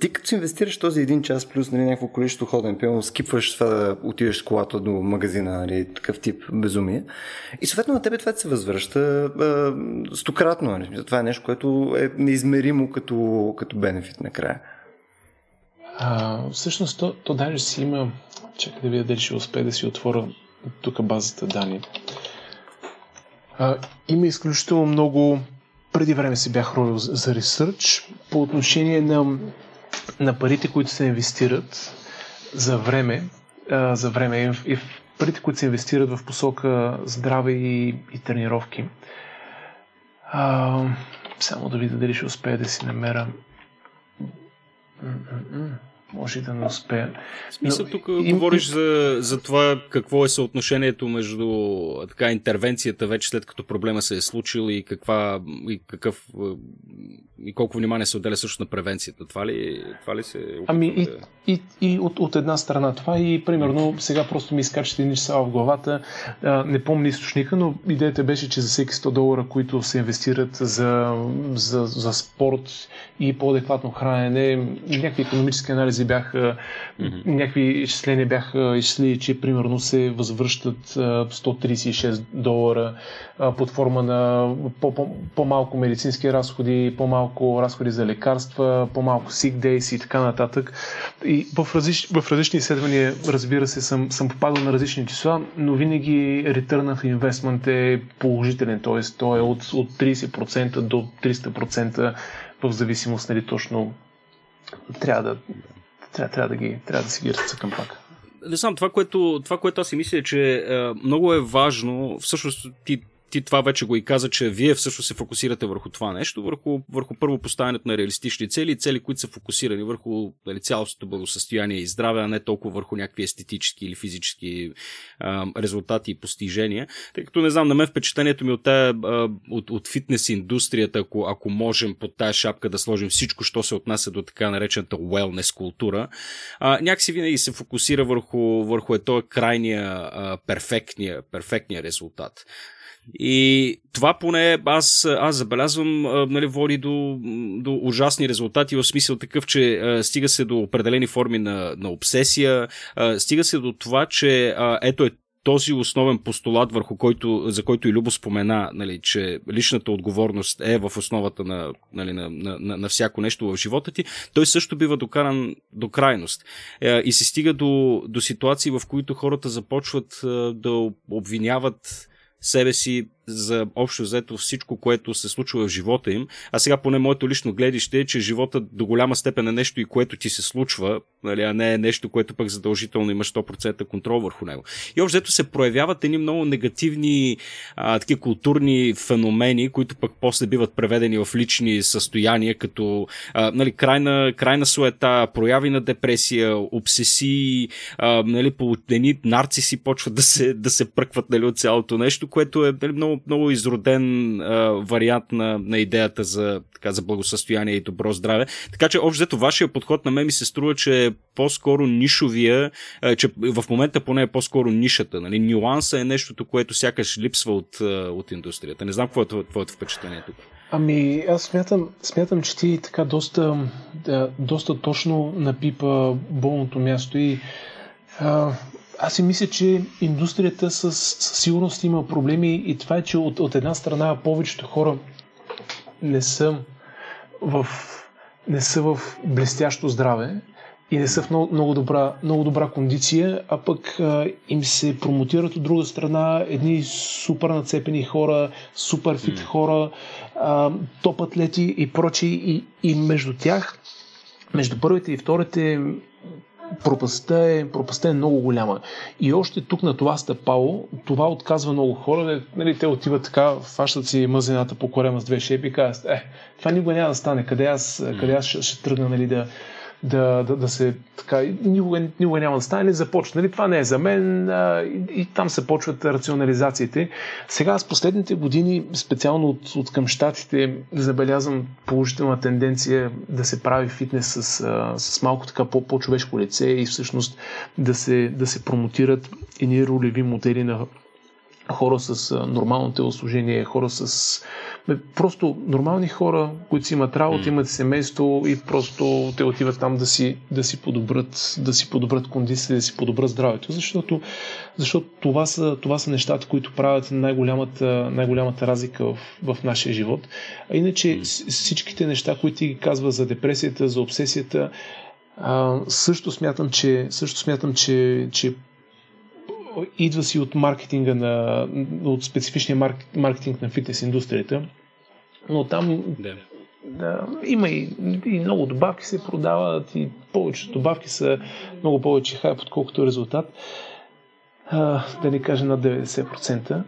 ти като си инвестираш този един час плюс нали, някакво количество ходен, пълно скипваш това да отидеш с колата до магазина, нали, такъв тип безумие. И съответно на тебе това се възвръща а, стократно. Нали. Това е нещо, което е неизмеримо като, като бенефит накрая. А, всъщност, то, то даже си има... Чакай да видя дали ще успее да си отворя тук базата данни. А, има изключително много преди време се бях ровил за ресърч по отношение на, на парите, които се инвестират за време, а, за време и, и парите, които се инвестират в посока здраве и, и тренировки. А, само да видя дали ще успея да си намеря. М-м-м може и да не успея. В смисъл, тук им... говориш за, за това какво е съотношението между така интервенцията вече след като проблема се е случил и, каква, и какъв и колко внимание се отделя също на превенцията. Това ли, това ли се Ами и, и, и от, от една страна това и примерно сега просто ми изкачат едни часа в главата. А, не помня източника, но идеята беше, че за всеки 100 долара, които се инвестират за, за, за спорт и по-адекватно хранене, някакви економически анализи бяха, mm-hmm. някакви изчисления бяха изчислили, че примерно се възвръщат 136 долара под форма на по-малко медицински разходи, по-малко разходи за лекарства, по-малко sick days и така нататък. И в, различ, в различни изследвания, разбира се, съм, съм попадал на различни числа, но винаги ретърна в инвестмент е положителен, т.е. той е от, от 30% до 300% в зависимост, нали, точно трябва да, трябва, трябва да, ги, трябва да си ги разцъкам пак. Не знам, това което, това, което аз си мисля, е, че е, много е важно, всъщност ти ти това вече го и каза, че вие всъщност се фокусирате върху това нещо, върху, върху първо поставянето на реалистични цели, цели, които са фокусирани върху дали, цялостното благосъстояние и здраве, а не толкова върху някакви естетически или физически а, резултати и постижения. Тъй като не знам, на мен впечатлението ми от, тая, а, от, от фитнес индустрията, ако, ако можем под тая шапка да сложим всичко, що се отнася до така наречената wellness култура, а, някакси винаги се фокусира върху, върху е този крайния, а, перфектния, перфектния резултат. И това поне аз, аз забелязвам, нали, води до, до ужасни резултати, в смисъл такъв, че стига се до определени форми на, на обсесия, стига се до това, че ето е този основен постулат, върху който, за който и Любо спомена, нали, че личната отговорност е в основата на, нали, на, на, на, на всяко нещо в живота ти, той също бива докаран до крайност. Е, и се стига до, до ситуации, в които хората започват е, да обвиняват себе си за общо взето всичко, което се случва в живота им. А сега поне моето лично гледище е, че живота до голяма степен е нещо и което ти се случва, нали, а не е нещо, което пък задължително имаш 100% контрол върху него. И общо взето се проявяват едни много негативни а, такива културни феномени, които пък после биват преведени в лични състояния, като а, нали, крайна, крайна суета, прояви на депресия, обсесии, а, нали, по едни нарциси почват да се, да се пръкват нали, от цялото нещо, което е нали, много много, много изроден а, вариант на, на идеята за, така, за благосъстояние и добро здраве. Така че, общо взето, вашия подход на мен ми се струва, че е по-скоро нишовия, а, че в момента поне е по-скоро нишата. Нали? Нюанса е нещото, което сякаш липсва от, от индустрията. Не знам какво е твоето впечатление тук. Ами, аз смятам, смятам, че ти така доста, доста точно напипа болното място и а, аз си мисля, че индустрията със, със сигурност има проблеми и това е, че от, от една страна повечето хора не са в, не са в блестящо здраве и не са в много, много, добра, много добра кондиция, а пък а, им се промотират от друга страна едни супер нацепени хора, супер фит mm. хора, а, топ атлети и прочи. И, и между тях, между първите и вторите пропаста е, пропаста е много голяма. И още тук на това стъпало, това отказва много хора. Нали, те отиват така, фащат си мъзената по корема с две шепи и казват, е, това никога няма да стане. Къде аз, къде аз ще, ще тръгна нали, да, да, да, да се така, никога, никога няма да стане, започва. Нали, това не е за мен а, и, и там се почват рационализациите. Сега с последните години, специално от, от към щатите, забелязвам положителна тенденция да се прави фитнес с, а, с малко така по, по-човешко лице и всъщност да се, да се промотират едни ролеви модели на хора с нормално телосложение, хора с Просто нормални хора, които си имат работа, имат семейство и просто те отиват там да си, да си подобрят, да си подобрят кондиция, да си подобрят здравето, защото, защото това, са, това са нещата, които правят най-голямата, най-голямата разлика в, в нашия живот. А иначе всичките неща, които ти ги казва за депресията, за обсесията, а, също смятам, че, също смятам, че, че идва си от маркетинга на, от специфичния маркетинг на фитнес индустрията, но там да. Да, има и, и много добавки се продават и повече добавки са много повече хайп, отколкото резултат. А, да не кажа на 90%.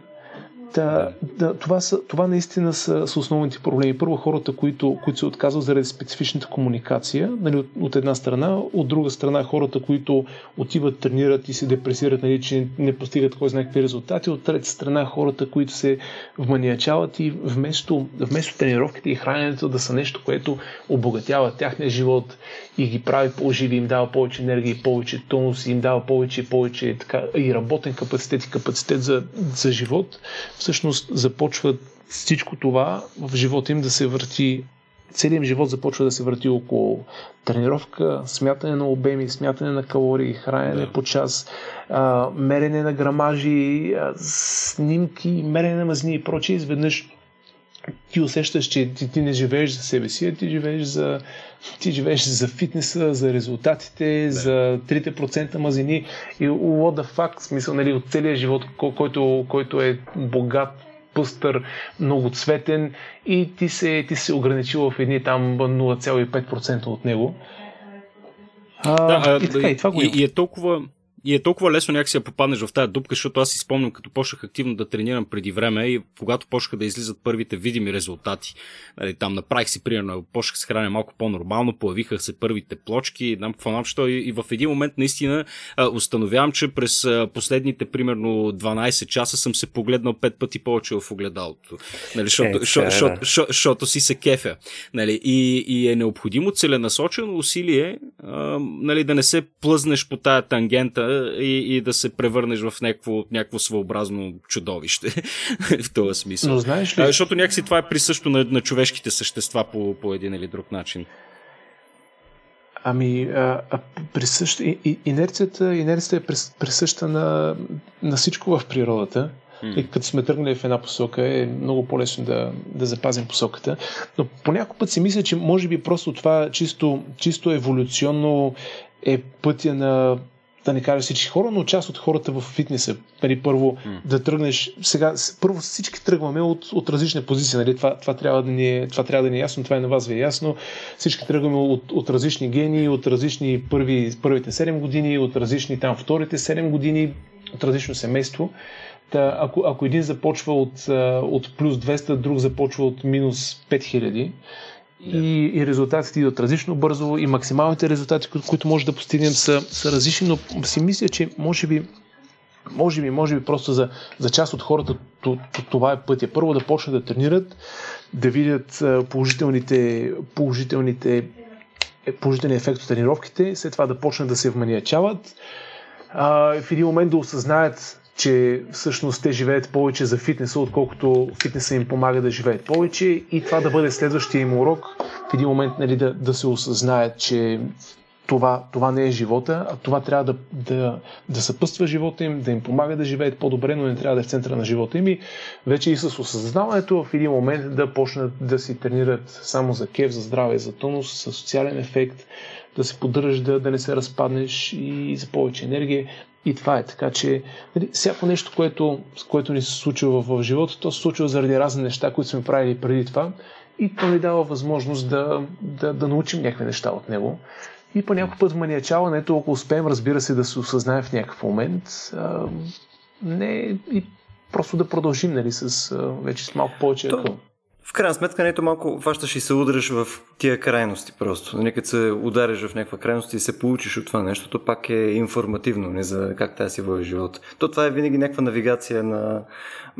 Да, да, това, са, това наистина са, са основните проблеми. Първо хората, които, които се отказват заради специфичната комуникация, нали, от, от една страна, от друга страна хората, които отиват, тренират и се депресират, нали, че не постигат кой знае какви резултати, от трета страна хората, които се вманиячават и вместо, вместо тренировките и храненето да са нещо, което обогатява тяхния живот и ги прави по-живи, им дава повече енергия и повече тонус, им дава повече и повече така, и работен капацитет и капацитет за, за живот, всъщност започва всичко това в живота им да се върти целият им живот започва да се върти около тренировка, смятане на обеми, смятане на калории, хранене да. по час, а, мерене на грамажи, а, снимки, мерене на мазни и прочее. Изведнъж ти усещаш, че ти, ти не живееш за себе си, а ти живееш за, ти живееш за фитнеса, за резултатите, да. за 3% мазини и what the fuck, смисъл, нали, от целия живот, който, който е богат, пъстър, многоцветен и ти се, ти се ограничил в едни там 0,5% от него. А, да, и, така, и, това го и, и е толкова, и е толкова лесно някакси да попаднеш в тази дупка, защото аз си спомням, като почнах активно да тренирам преди време и когато почнаха да излизат първите видими резултати. Нали, там направих си, примерно, почнах се храня малко по-нормално, появиха се първите плочки, знам какво нам, и, и в един момент наистина а, установявам, че през а, последните примерно 12 часа съм се погледнал пет пъти повече в огледалото. Нали, защото, е, шо, шо, си се кефя. Нали, и, и е необходимо целенасочено усилие а, нали, да не се плъзнеш по тая тангента и, и да се превърнеш в някакво, някакво своеобразно чудовище (laughs) в този смисъл. Но знаеш ли... А, защото някакси това е присъщо на, на човешките същества по, по един или друг начин. Ами, а, а, присъщ, и, инерцията, инерцията е присъща на, на всичко в природата. Mm. И като сме тръгнали в една посока, е много по-лесно да, да запазим посоката. Но по някой път си мисля, че може би просто това чисто, чисто еволюционно е пътя на да не кажа всички хора, но част от хората в фитнеса. Нали, първо mm. да тръгнеш. Сега, първо всички тръгваме от, от различни позиции. Нали? Това, това, трябва да ни е, това трябва да ни е ясно, това и на вас ви е ясно. Всички тръгваме от, от различни гени, от различни първи, първите 7 години, от различни там вторите 7 години, от различно семейство. Та, ако, ако един започва от, от плюс 200, друг започва от минус 5000, и, и резултатите идват различно бързо и максималните резултати, които, които може да постигнем са, са различни, но си мисля, че може би може би, може би просто за, за част от хората това е пътя. Първо да почнат да тренират, да видят положителните, положителните е, положителния ефект от тренировките, след това да почнат да се вманиячават, а, в един момент да осъзнаят че всъщност те живеят повече за фитнеса, отколкото фитнеса им помага да живеят повече и това да бъде следващия им урок, в един момент нали, да, да се осъзнаят, че това, това не е живота, а това трябва да, да, да съпъства живота им, да им помага да живеят по-добре, но не трябва да е в центъра на живота им и вече и с осъзнаването в един момент да почнат да си тренират само за кев, за здраве, за тонус, с социален ефект, да се поддържаш, да, да не се разпаднеш и за повече енергия. И това е. Така че нали, всяко нещо, което, което ни се случва в, в живота, то се случва заради разни неща, които сме правили преди това. И то ни дава възможност да, да, да научим някакви неща от него. И по някой път маниачаването, ако успеем, разбира се, да се осъзнаем в някакъв момент, а, не и просто да продължим нали, с, а, вече с малко повече. То, в крайна сметка, нето малко фащаш и се удръш в тия крайности просто. Нали, се удариш в някаква крайност и се получиш от това нещо, то пак е информативно не за как тази си води живот. То това е винаги някаква навигация на,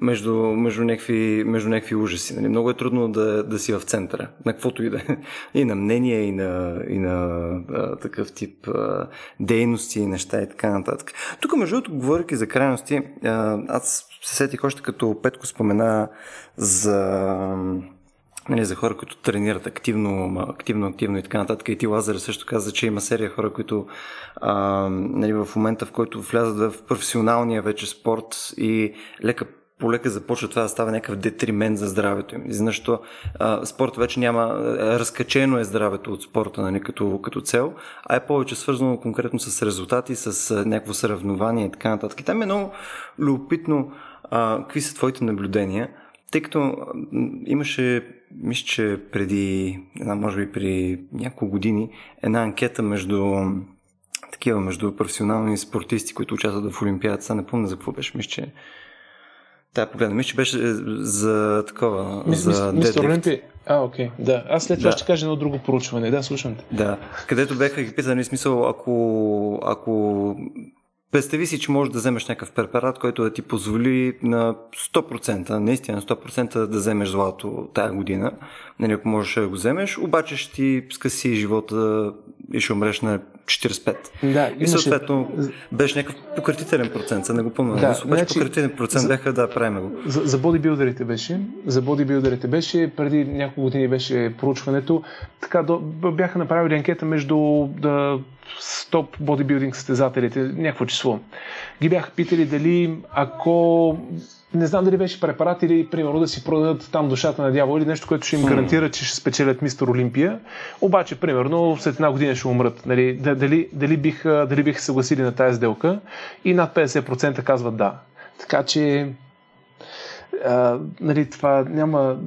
между, между, някакви, между някакви ужаси. Нали? Много е трудно да, да си в центъра, на каквото и да е. И на мнение, и на, и на а, такъв тип а, дейности, и неща и така нататък. Тук, между другото, говоряки за крайности, а, аз се сетих още като Петко спомена за нали, за хора, които тренират активно, активно, активно и така нататък. И ти Лазар също каза, че има серия хора, които а, нали, в момента, в който влязат в професионалния вече спорт и лека полека започва това да става някакъв детримент за здравето им. Защо спорт вече няма, разкачено е здравето от спорта нали, като, като цел, а е повече свързано конкретно с резултати, с някакво съревнование и така нататък. И там е много любопитно а, какви са твоите наблюдения, тъй като имаше, мисля, че преди, може би при няколко години, една анкета между такива, между професионални спортисти, които участват в Олимпиадата. Не помня за какво беше, мисля, че Та, погледна, мисля, че беше за такова, Мис, за Мистер Олимпи... А, окей, да. Аз след това да. ще кажа едно друго проучване. Да, слушам те. Да, където беха ги питани, смисъл, ако, ако Представи си, че можеш да вземеш някакъв препарат, който да ти позволи на 100%, наистина 100% да вземеш злато тая година. Нали, ако можеш да го вземеш, обаче ще ти скъси живота и ще умреш на 45. Да, и съответно беше някакъв пократителен процент, не го помня. Да, обаче значи, пократителен процент за, бяха да правим го. За, за бодибилдерите беше. За бодибилдерите беше. Преди няколко години беше проучването. Така до, бяха направили анкета между да, стоп бодибилдинг състезателите, някакво число. Ги бяха питали дали ако не знам дали беше препарат или примерно да си продадат там душата на дявола или нещо, което ще им гарантира, че ще спечелят мистер Олимпия. Обаче, примерно, след една година ще умрат. Нали, дали, дали, бих, дали бих съгласили на тази сделка и над 50% казват да. Така че а, нали, това няма,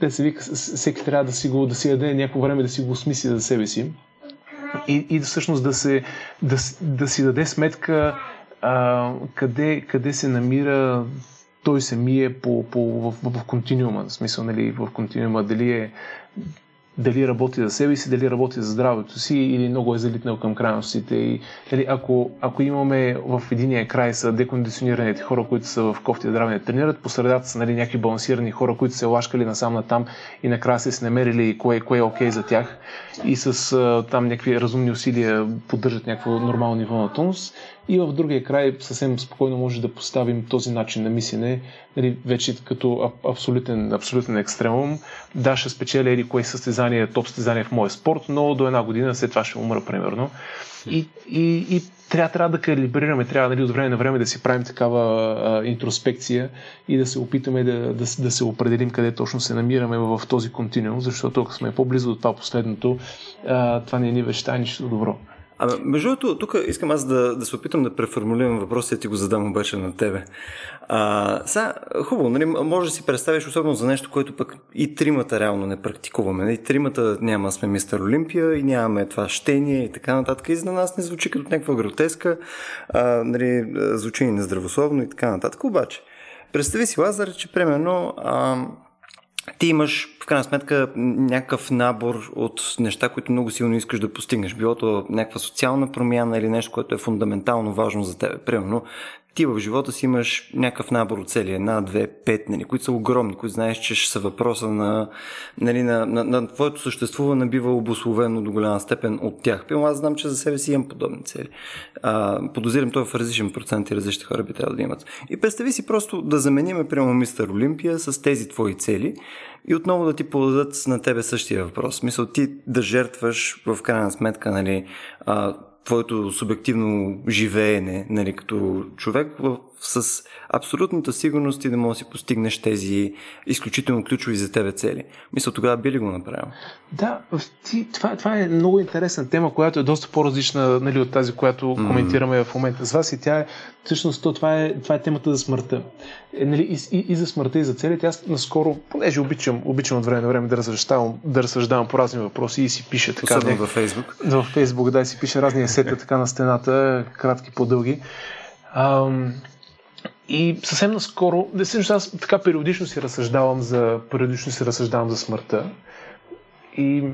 те се вика, всеки трябва да си го, да си яде някакво време да си го осмисли за себе си и, и всъщност да, се, да, да си даде сметка а, къде, къде се намира той самия по, по, в, в, в континуума, в смисъл, нали, в континуума, дали е дали работи за себе си, дали работи за здравето си или много е залитнал към крайностите. И, дали, ако, ако имаме в единия край са декондиционираните хора, които са в кофти здраве тренират, по средата са нали, някакви балансирани хора, които се лашкали насам на там и накрая се намерили кое, кое е окей за тях и с там някакви разумни усилия поддържат някакво нормално ниво на тонус. И в другия край съвсем спокойно може да поставим този начин на мислене нали, вече като абсолютен, абсолютен екстремум. Да, ще спечеля или кое състезание, топ състезание в моя спорт, но до една година след това ще умра, примерно. И, и, и трябва, трябва да калибрираме, трябва нали, от време на време да си правим такава а, интроспекция и да се опитаме да, да, да се определим къде точно се намираме в този континуум, защото ако сме по-близо до това последното, а, това не ни веща нищо добро. А, между другото, тук искам аз да, да се опитам да преформулирам въпроса и ти го задам обаче на тебе. А, сега, хубаво, нали, може да си представиш особено за нещо, което пък и тримата реално не практикуваме. И нали, тримата няма сме мистер Олимпия и нямаме това щение и така нататък. И за нас не звучи като някаква гротеска, а, нали, звучи и нездравословно и така нататък. Обаче, представи си, Лазар, че примерно а, ти имаш в крайна сметка някакъв набор от неща, които много силно искаш да постигнеш. Било то някаква социална промяна или нещо, което е фундаментално важно за теб. Примерно, ти в живота си имаш някакъв набор от цели, една, две, пет, нали, които са огромни, които знаеш, че ще са въпроса на, нали, на, на, на твоето съществуване бива обословено до голяма степен от тях. Пилно, аз знам, че за себе си имам подобни цели. А, подозирам това в различен процент и различни хора би трябвало да имат. И представи си просто да замениме, прямо мистер Олимпия с тези твои цели и отново да ти подадат на тебе същия въпрос. Мисъл ти да жертваш в крайна сметка нали, а, твоето субективно живеене нали, като човек в, с абсолютната сигурност и да можеш да си постигнеш тези изключително ключови за тебе цели. Мисля, тогава би ли го направил? Да, ти, това, това е много интересна тема, която е доста по-различна нали, от тази, която mm-hmm. коментираме в момента с вас и тя е, всъщност то, това, е, това е темата за смъртта. Е, нали, и, и, и, за смъртта, и за целите. Аз наскоро, понеже обичам, обичам от време на време да разсъждавам, да разсъждавам по разни въпроси и си пиша така. Особено във Фейсбук. В Фейсбук, да, си пише разни есета (laughs) така на стената, кратки, по-дълги. Ам, и съвсем наскоро, да аз така периодично си разсъждавам за, периодично си разсъждавам за смъртта. И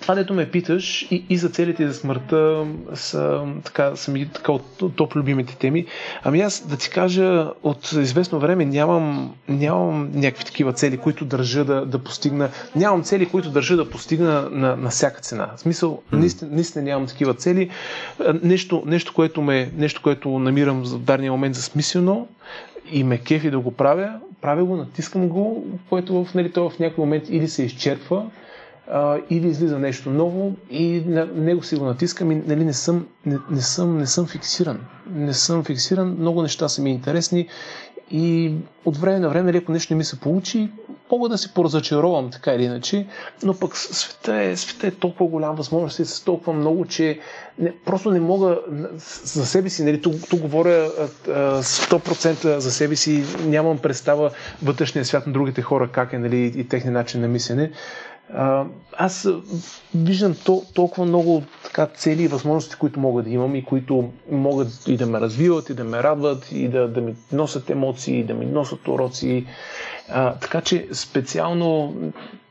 това, дето ме питаш и, и за целите за смъртта са, така, са ми така от топ любимите теми. Ами аз да ти кажа, от известно време нямам, нямам някакви такива цели, които държа да, да постигна. Нямам цели, които държа да постигна на, на всяка цена. В смисъл, mm. наистина, наистина нямам такива цели. Нещо, нещо, което, ме, нещо, което намирам в дадения момент за смислено и ме кефи да го правя, правя го, натискам го, което в, нали, в някой момент или се изчерпва, а, или излиза нещо ново и на него си го натискам и нали, не, съм, не, не, съм, не съм фиксиран. Не съм фиксиран, много неща са ми интересни и от време на време, ако нещо не ми се получи, мога да се поразочаровам така или иначе, но пък света е, света е толкова голям, възможности са толкова много, че не, просто не мога за себе си, нали, тук, тук говоря 100% за себе си, нямам представа вътрешния свят на другите хора как е нали, и техния начин на мислене аз виждам то, толкова много така, цели и възможности, които мога да имам и които могат и да ме развиват, и да ме радват, и да, да ми носят емоции, и да ми носят уроци. А, така че специално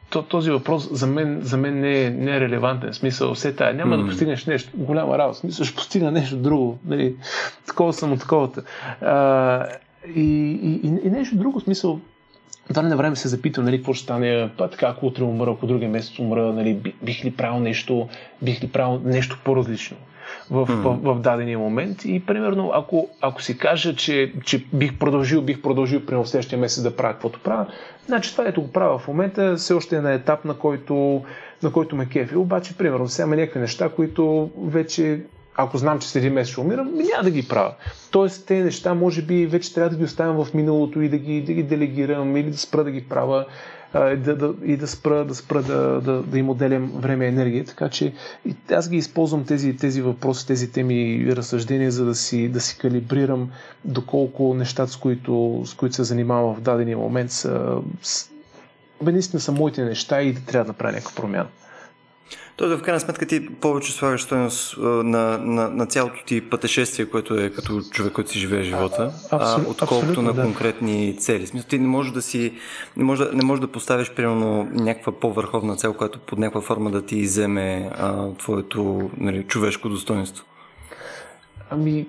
то, този въпрос за мен, за мен не, е, не е релевантен. Смисъл, все тая. Няма mm. да постигнеш нещо, голяма работа. Смисъл, ще постигна нещо друго. Нали, такова съм от таковата. А, и, и, и, нещо друго, в смисъл, това на време се запитам, нали, какво ще стане, па така, ако утре умра, ако другия месец умра, нали, бих ли правил нещо, бих ли правил нещо по-различно в, mm. в, в, дадения момент. И примерно, ако, ако си кажа, че, че бих продължил, бих продължил в следващия месец да правя каквото правя, значи това, ето го правя в момента, все още е на етап, на който, на който ме кефи. Обаче, примерно, сега има някакви неща, които вече ако знам, че след един месец ще умирам, няма да ги правя. Тоест, тези неща, може би, вече трябва да ги оставям в миналото и да ги, да ги делегирам или да спра да ги правя а, да, да, и да спра, да, спра да, да, да им отделям време и енергия. Така че аз ги използвам тези, тези въпроси, тези теми и разсъждения, за да си, да си калибрирам доколко нещата, с които, с които се занимавам в дадения момент, са, бе, наистина са моите неща и да трябва да направя някаква промяна. Тоест, в крайна сметка ти повече слагаш стоеност на, на, на цялото ти пътешествие, което е като човек, който си живее живота, а, отколкото на да. конкретни цели. Смисъл, ти не можеш да си, не можеш, не можеш да поставиш, примерно, някаква по-върховна цел, която под някаква форма да ти иземе а, твоето нали, човешко достоинство. Ами,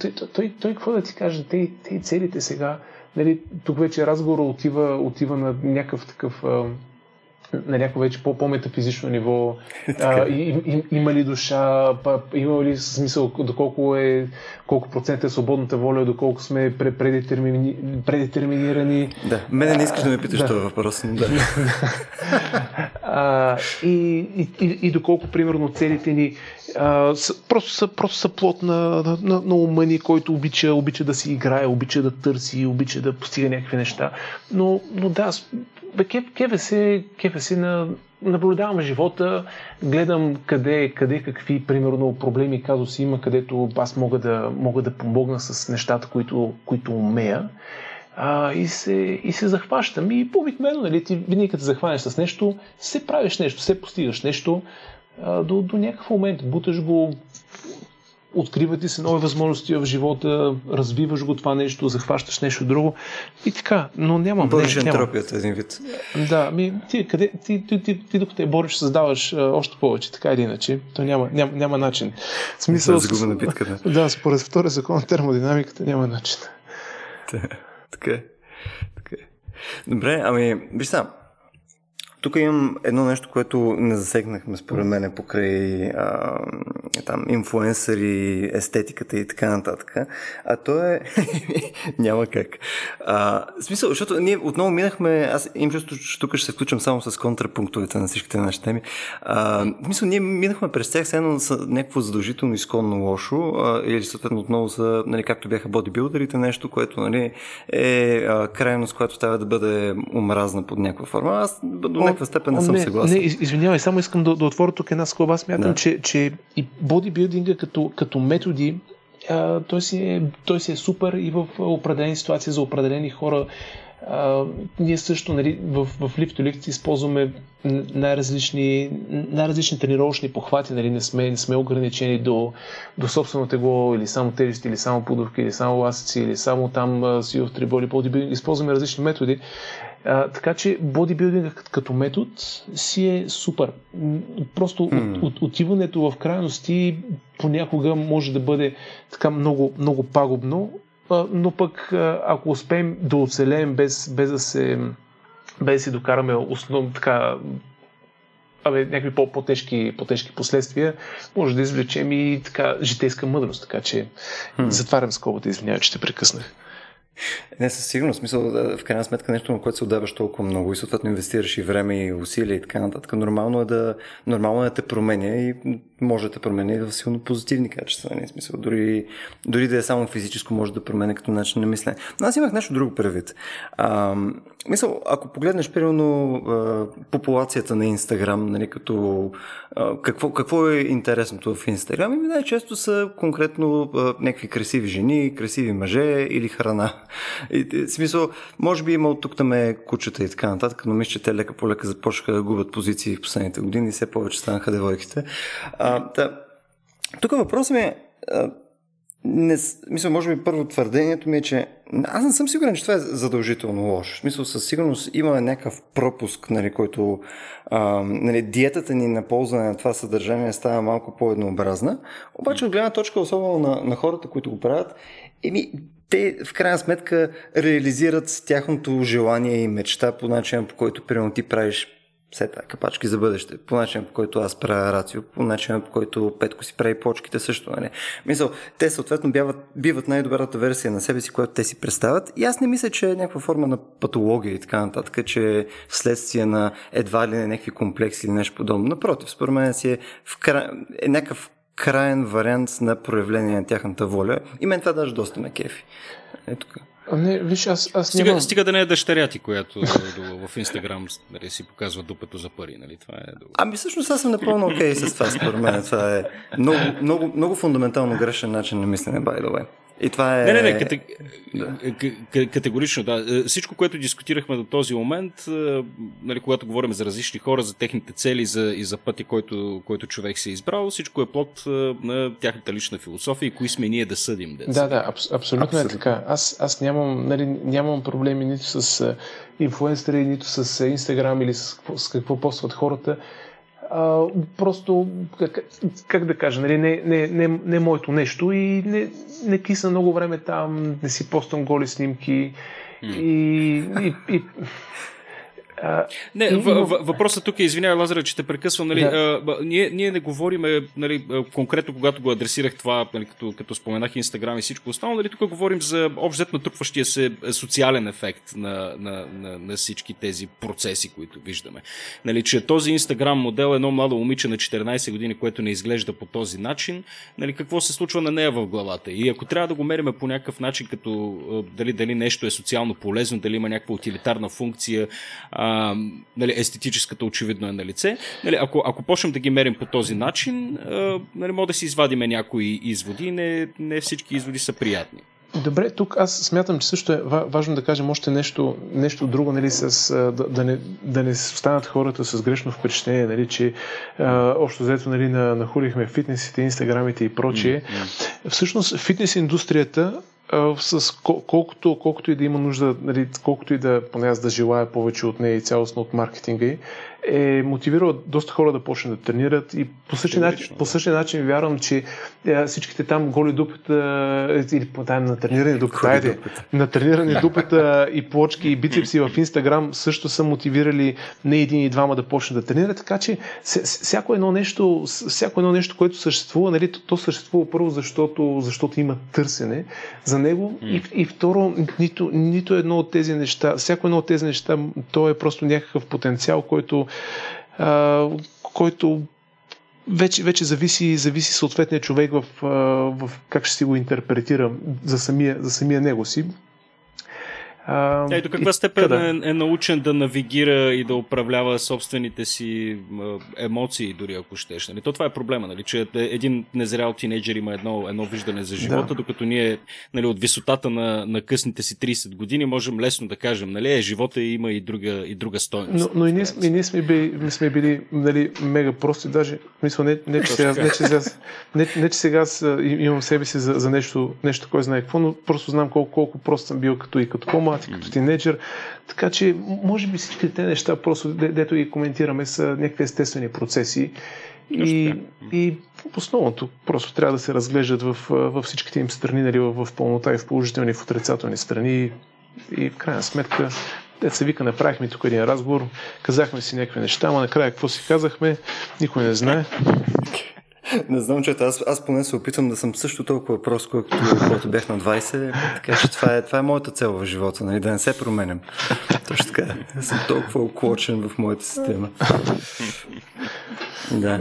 той, той, той, той какво да ти каже, те, те целите сега, нали, тук вече разговора отива, отива на някакъв такъв на някакво вече по-метафизично ниво. А, и, и, има ли душа, па, има ли смисъл, доколко е, колко процент е свободната воля, доколко сме предетермини, предетерминирани. Да, мене не искаш да ме питаш да. това въпрос. Да. (laughs) а, и, и, и, и доколко, примерно, целите ни а, са, просто, са, просто са плод на, на, на ума ни, който обича, обича да си играе, обича да търси, обича да постига някакви неща. Но, но да, бе, кефе се, кефе се на, наблюдавам живота, гледам къде, къде какви, примерно, проблеми, казуси има, където аз мога да, мога да помогна с нещата, които, които умея. А, и, се, и се захващам. И по-обикновено, нали, ти винаги като захванеш с нещо, се правиш нещо, се постигаш нещо а, до, до някакъв момент. Буташ го, откриват ти се нови възможности в живота, развиваш го това нещо, захващаш нещо друго и така, но нямам. Бориш ентропията един вид. Да, ми, ти, къде, ти, ти, ти, ти, докато те бориш, създаваш а, още повече, така или иначе, то няма, няма, няма начин. В смисъл, да, на битка, да. да, според втория закон на термодинамиката няма начин. така е. Така е. Добре, ами, виж сам, тук имам едно нещо, което не засегнахме според мен покрай а, там, инфуенсъри, естетиката и така нататък. А то е... (laughs) Няма как. А, смисъл, защото ние отново минахме... Аз им чувство, че тук ще се включвам само с контрапунктовете на всичките наши теми. А, смисъл, ние минахме през тях едно с някакво задължително изконно лошо а, или съответно отново за, нали, както бяха бодибилдерите, нещо, което нали, е а, крайност, която трябва да бъде омразна под някаква форма. Аз до някаква степен не съм съгласен. Не, извинявай, само искам да, да отворя тук една скоба. Аз мятам, да. че, че и бодибилдинга като, като методи а, той, си е, той си е супер и в определени ситуации за определени хора. А, ние също нали, в, в Lift използваме най-различни, най-различни тренировъчни похвати. Нали, не, сме, не сме ограничени до, до собствено тегло или само тежести, или само подувки, или само ласици, или само там си в триболи, бодибилдинг. Използваме различни методи. А, така че бодибилдинга като метод си е супер. Просто mm. от, от, отиването в крайности понякога може да бъде така много, много пагубно, а, но пък ако успеем да оцелеем без, без да се без да си докараме основно така абе, някакви по-тежки, по-тежки последствия, може да извлечем и така житейска мъдрост. Така че hmm. затварям скобата, извинявай, че те прекъснах. Не, със сигурност. Смисъл, в крайна сметка нещо, на което се отдаваш толкова много и съответно инвестираш и време и усилия и така нататък. Нормално е да, нормално е да те променя и може да те променя и в силно позитивни качества. Не, смисъл, дори, дори да е само физическо, може да променя като начин на мислене. Но аз имах нещо друго предвид. А, мисъл, ако погледнеш, примерно, популацията на Инстаграм, нали, като какво, какво е интересното в Инстаграм? Ами най-често са конкретно някакви красиви жени, красиви мъже или храна. И, в смисъл, може би има от тук там е кучета и така нататък, но мисля, че те лека по лека започнаха да губят позиции в последните години и все повече станаха девойките. А, да. Тук въпросът ми е, не, мисля, може би първо твърдението ми е, че аз не съм сигурен, че това е задължително лошо. Смисъл, със сигурност има някакъв пропуск, нали, който а, нали, диетата ни на ползване на това съдържание става малко по-еднообразна. Обаче от гледна точка, особено на, на хората, които го правят, еми, те в крайна сметка реализират тяхното желание и мечта по начин, по който примерно ти правиш все така, капачки за бъдеще, по начин по който аз правя рацио, по начин по който Петко си прави почките също. Нали? Мисъл, те съответно биват, биват най-добрата версия на себе си, която те си представят. И аз не мисля, че е някаква форма на патология и така нататък, че е вследствие на едва ли не някакви комплекси или нещо подобно. Напротив, според мен си е, в кра... е някакъв крайен вариант на проявление на тяхната воля. И мен това даже доста ме кефи. Ето така. Не, виж, аз, аз стига, нямам... стига да не е дъщеря ти, която в Инстаграм нали, си показва дупето за пари. Нали? Това е ами всъщност аз съм напълно окей okay с това, според мен. Това е много, много, много фундаментално грешен начин на мислене, by the way. И това е... Не, не, не, кате... да. категорично, да. Е, всичко, което дискутирахме до този момент, е, нали, когато говорим за различни хора, за техните цели за, и за пъти, който, който човек си е избрал, всичко е плод е, на тяхната лична философия и кои сме ние да съдим. Да, да, да аб- абсолютно, абсолютно е така. Аз, аз нямам, нали, нямам проблеми нито с инфлуенсъри, нито с Инстаграм или с, с какво постват хората а, просто, как, как да кажа, нали, не, не, не, не е моето нещо и не, не кисна много време там, не си поствам голи снимки mm. и, и, не, в, в, въпросът тук е, извинявай, Лазара, че те прекъсвам. Нали, да. а, ние, ние не говорим нали, конкретно, когато го адресирах това, нали, като, като споменах Инстаграм и всичко останало, нали, тук говорим за общо натрупващия се социален ефект на, на, на, на всички тези процеси, които виждаме. Нали, че този Инстаграм модел е едно младо момиче на 14 години, което не изглежда по този начин, нали, какво се случва на нея в главата. И ако трябва да го мериме по някакъв начин, като дали, дали нещо е социално полезно, дали има някаква утилитарна функция, а, нали, естетическата очевидно е на лице. Нали, ако, ако почнем да ги мерим по този начин, а, нали, може да си извадиме някои изводи. Не, не всички изводи са приятни. Добре, тук аз смятам, че също е важно да кажем още нещо, нещо друго, нали, с, да, да, не, да не останат хората с грешно впечатление, нали, че а, общо взето нали, на, нахулихме фитнесите, инстаграмите и прочие. Mm-hmm. Всъщност фитнес индустрията с колкото, колкото и да има нужда, нали, колкото и да, поне аз да желая повече от нея и цялостно от маркетинга й, е мотивирал доста хора да почнат да тренират и по същия, начин, по същия начин вярвам, че е, всичките там голи дупета е, или да, на трениране дупета, айде, на трениране дупета и плочки и бицепси в Инстаграм също са мотивирали не един и двама да почнат да тренират, така че всяко едно нещо, всяко едно нещо, което съществува, нали, то, то съществува първо, защото, защото има търсене за него. И, и второ, нито, нито едно от тези неща, всяко едно от тези неща, то е просто някакъв потенциал, който който вече, вече зависи, зависи съответния човек в, в как ще си го интерпретира за самия, за самия него си. А, е, до каква степен е, е научен да навигира и да управлява собствените си емоции, дори ако щеш. Нали? То това е проблема, нали? че един незрял тинейджер има едно, едно виждане за живота, да. докато ние нали, от висотата на, на късните си 30 години можем лесно да кажем, нали, е, живота има и друга, и друга стойност. Но, но и ние, и ние сме били, сме били нали, мега прости, даже мисля, не, не, че сега, не, че сега, не, не, че сега имам себе си за, за нещо, нещо, кой знае какво, но просто знам колко, колко прост съм бил като и като по млад, като тинейджър. Така че, може би всички тези неща, просто дето ги коментираме, са някакви естествени процеси. И, и основното просто трябва да се разглеждат в, във всичките им страни, нали, в, в пълнота и в положителни и в отрицателни страни. И в крайна сметка, те се вика, направихме тук един разговор, казахме си някакви неща, ама накрая какво си казахме, никой не знае. Не знам, че аз, аз поне се опитвам да съм също толкова прост, колкото когато бях на 20, така че това е, това е моята цел в живота, нали, да не се променям. (laughs) Точно така. Съм толкова оклочен в моята система. (laughs) Да.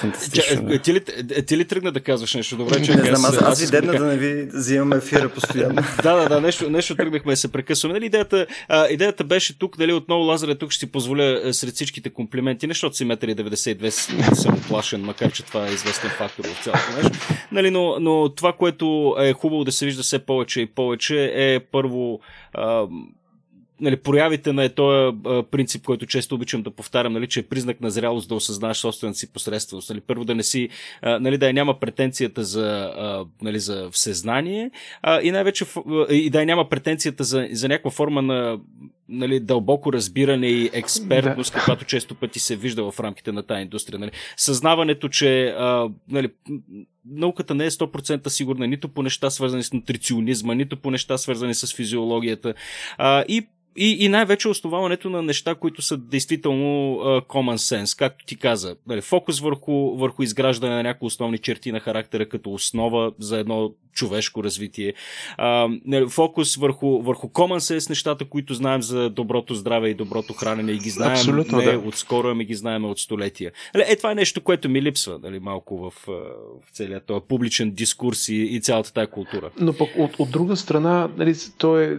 Фантастично. Е, ти, ли, е, ти ли тръгна да казваш нещо? Добре, че не знам, аз, аз, аз дедна да не ви взимаме ефира постоянно. (laughs) да, да, да, нещо, нещо тръгнахме да се прекъсваме. Нали, идеята, а, идеята беше тук, дали отново Лазаре, тук ще си позволя сред всичките комплименти, не защото си 1,92 съм оплашен, макар че това е известен фактор в цялото нещо. Нали, но, но това, което е хубаво да се вижда все повече и повече е първо а, нали, проявите на този принцип, който често обичам да повтарям, нали, че е признак на зрялост да осъзнаеш собствената си посредственост. Нали, първо да не си, нали, да няма претенцията за, нали, за всезнание а, и най-вече и да няма претенцията за, за някаква форма на нали, дълбоко разбиране и експертност, да. каквато често пъти се вижда в рамките на тази индустрия. Нали. Съзнаването, че а, нали, науката не е 100% сигурна нито по неща свързани с нутриционизма, нито по неща свързани с физиологията. А, и и, и най-вече основаването на неща, които са действително uh, common sense, както ти каза. Нали, фокус върху, върху изграждане на някои основни черти на характера като основа за едно човешко развитие. Uh, фокус върху, върху common sense нещата, които знаем за доброто здраве и доброто хранене и ги знаем Абсолютно, не да. отскоро, ами ги знаем от столетия. Нали, е, това е нещо, което ми липсва нали, малко в, в целият този публичен дискурс и, и цялата тая култура. Но пък от, от друга страна, нали, то е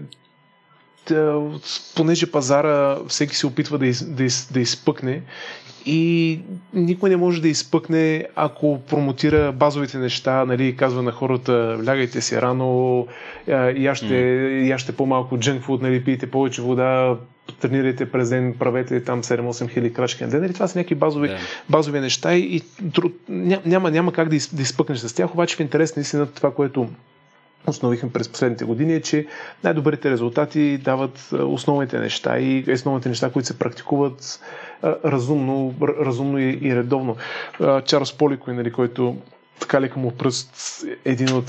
понеже пазара всеки се опитва да, из, да, из, да изпъкне и никой не може да изпъкне, ако промотира базовите неща, нали, казва на хората, лягайте си рано, яще, mm. яще по-малко джънк фуд, нали, пийте повече вода, тренирайте през ден, правете там 7-8 хиляди крачки на ден. Нали, това са някакви базови, yeah. базови неща и, и няма, няма как да, из, да изпъкнеш с тях, обаче в интерес наистина това, което установихме през последните години е, че най-добрите резултати дават основните неща и основните неща, които се практикуват разумно, разумно и, редовно. Чарлз Поликой, нали, който така лека му пръст един от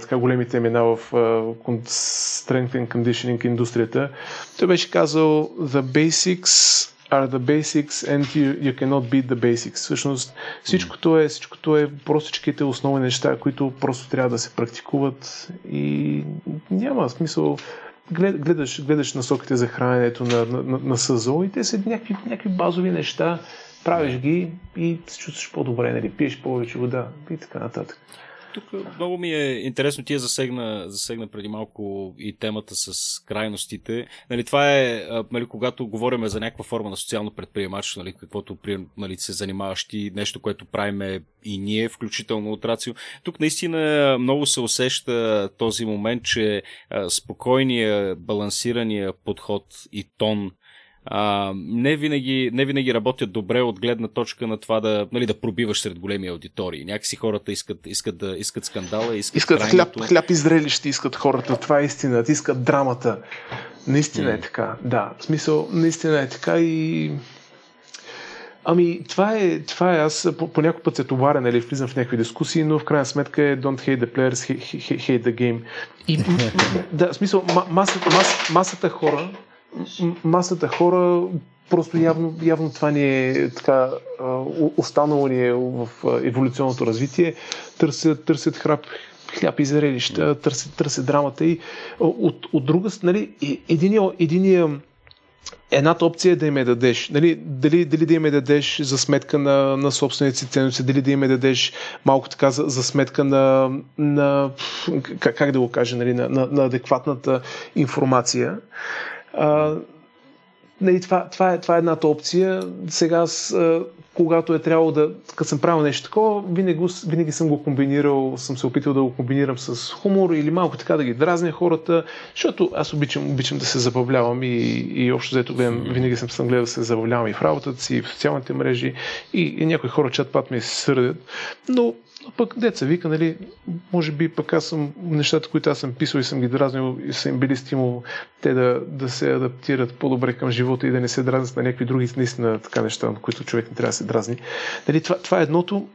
така големите имена в strength and conditioning индустрията. Той беше казал The basics are the basics and you, you cannot beat the basics. Всъщност всичкото е, всичкото е простичките основни неща, които просто трябва да се практикуват и няма смисъл гледаш, гледаш насоките за храненето на, на, на, на САЗО и те са някакви, някакви базови неща, правиш ги и се чувстваш по-добре, нали, пиеш повече вода и така нататък. Тук много ми е интересно, тия засегна, засегна преди малко и темата с крайностите. Нали, това е, нали, когато говорим за някаква форма на социално предприемачество, нали, каквото нали, се занимаваш ти, нещо, което правиме и ние, включително от Рацио. Тук наистина много се усеща този момент, че спокойния, балансирания подход и тон а, не, винаги, не винаги работят добре от гледна точка на това да, нали, да пробиваш сред големи аудитории. Някакси хората искат, искат, да, искат скандала, искат, искат крайното... хляб, хляб и зрелище, искат хората. Това е истина. Искат драмата. Наистина mm. е така. Да, в смисъл, наистина е така и... Ами, това е, това е аз по, по някой път се товаря, нали, влизам в някакви дискусии, но в крайна сметка е don't hate the players, hate, hate the game. И, (laughs) да, в смисъл, масата, масата, масата хора, масата хора просто явно, явно това ни е така останало ни е в еволюционното развитие. Търсят, търсят храп, хляб и зрелища, търсят, търсят драмата и от, от друга нали, единия, единия Едната опция е да им я дадеш. Нали, дали, дали да им я дадеш за сметка на, на собствените си ценности, дали да им я дадеш малко така за, за сметка на, на как, как да го кажа, нали, на, на, на адекватната информация. А, нали, това, това, е, това е едната опция. Сега, аз, когато е трябвало да, като съм правил нещо такова, винаги, винаги съм го комбинирал, съм се опитал да го комбинирам с хумор или малко така да ги дразня хората, защото аз обичам, обичам да се забавлявам и, и общо взето гледам, винаги съм съм гледал да се забавлявам и в работата си, и в социалните мрежи и, и някои хора чат пат ми се сърдят, но но пък деца вика, нали, може би пък аз съм нещата, които аз съм писал и съм ги дразнил и са им били стимул те да, да се адаптират по-добре към живота и да не се дразнят на някакви други наистина така неща, на които човек не трябва да се дразни. Нали, това, това е едното.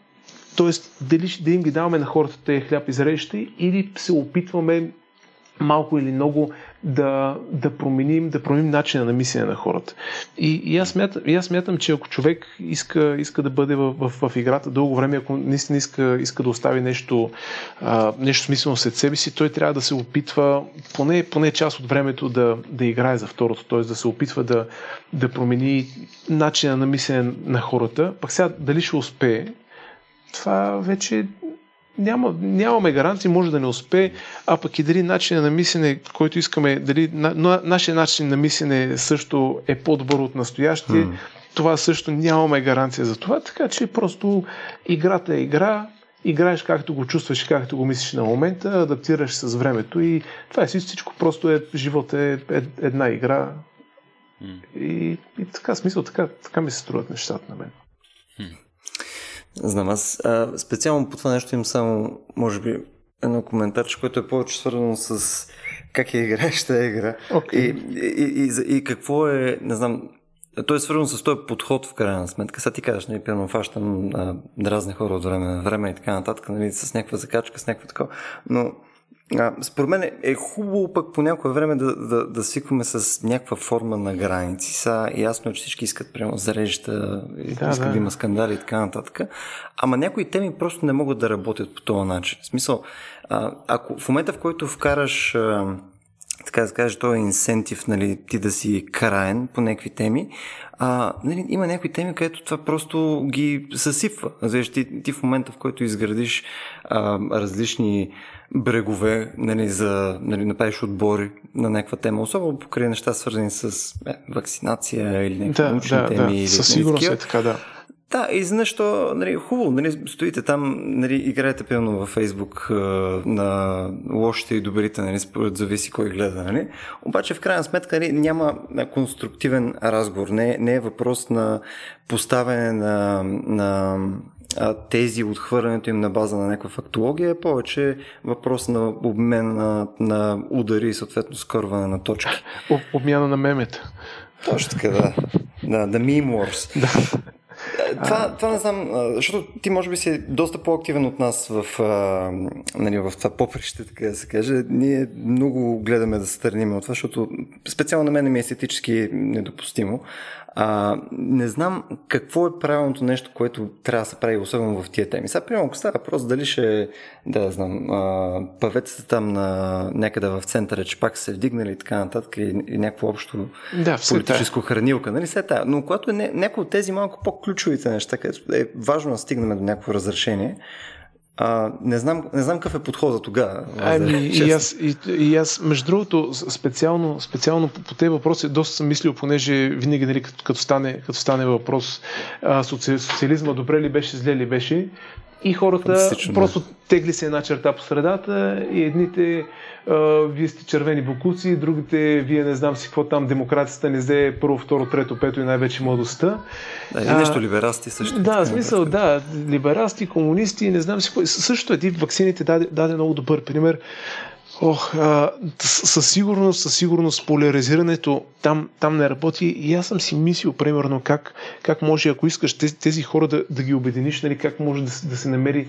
Тоест, дали да им ги даваме на хората тези хляб и зрелище или се опитваме малко или много да, да, променим, да променим начина на мислене на хората. И, и, аз смятам, и аз смятам, че ако човек иска, иска да бъде в, в, в играта дълго време, ако наистина иска, иска да остави нещо, а, нещо смислено след себе си, той трябва да се опитва поне, поне част от времето да, да играе за второто, т.е. да се опитва да, да промени начина на мислене на хората. Пак сега дали ще успее, това вече няма, нямаме гаранции, може да не успее, а пък и дали начинът на мислене, който искаме, дали на, нашия начин на мислене също е по-добър от настоящия, mm. това също нямаме гаранция за това, така че просто играта е игра, играеш както го чувстваш и както го мислиш на момента, адаптираш с времето и това е всичко, просто е, живот е, е една игра mm. и, и така смисъл, така, така ми се струват нещата на мен. Mm. Знам, аз а, специално по това нещо имам само, може би, едно коментарче, което е повече свързано с как я играеш тази игра okay. и, и, и, и какво е, не знам, то е свързано с този подход в крайна сметка. Сега ти кажеш, нали, пълно фащам дразни хора от време на време и така нататък, нали, с някаква закачка, с някаква такова, но а, според мен е хубаво пък по някое време да, да, да свикваме с някаква форма на граници. Са ясно е, че всички искат прямо зарежда, да, искат да. да има скандали и така нататък. Ама някои теми просто не могат да работят по този начин. В смисъл, а, ако в момента в който вкараш а, така да кажа, този инсентив, нали, ти да си краен по някакви теми, а, нали, има някои теми, където това просто ги съсипва. Знаеш, ти, ти в момента, в който изградиш а, различни брегове, нали, за нали, направиш отбори на някаква тема, особено покрай неща свързани с е, вакцинация или някакви да, научни да, теми. Да, или, със сигурност е така, да. Да, и защо, нали, хубаво, нали, стоите там, нали, играете пълно във Фейсбук на лошите и добрите, нали, според зависи кой гледа, нали. Обаче в крайна сметка нали, няма конструктивен разговор, не, не е въпрос на поставяне на, на тези отхвърлянето им на база на някаква фактология е повече въпрос на обмен на, на удари и съответно скърване на точки. Обмяна на мемета. Точно така, да. Да, meme wars. да. Това, това не знам, защото ти може би си доста по-активен от нас в, а, нали, в това поприще, така да се каже. Ние много гледаме да се стърним от това, защото специално на мен ми е естетически недопустимо. А, не знам какво е правилното нещо, което трябва да се прави, особено в тия теми. Сега, примерно, ако става въпрос дали ще, да знам, а, там на някъде в центъра, че пак се вдигнали и така нататък, и, и някакво общо да, политическо хранилка, нали се тая. Но когато е някои от тези малко по-ключовите неща, където е важно да стигнем до някакво разрешение, а, не, знам, не знам какъв е подходът тогава. Ами, и, аз, и, и аз, между другото, специално, специално по, по тези въпроси доста съм мислил, понеже винаги, нали, като, като, стане, като стане въпрос а, соци, социализма добре ли беше, зле ли беше, и хората просто тегли се една черта по средата и едните вие сте червени бокуци, другите, вие не знам си какво там, демокрацията не взе първо, второ, трето, пето и най-вече младостта. Да, и нещо либерасти също. Да, смисъл, да, либерасти, комунисти, не знам си какво. Също е, вакцините даде, даде много добър пример. Ох, а, със сигурност, със сигурност поляризирането там, там не работи. И аз съм си мислил, примерно, как, как може, ако искаш тези, тези хора да, да ги обединиш, нали, как може да, да се намери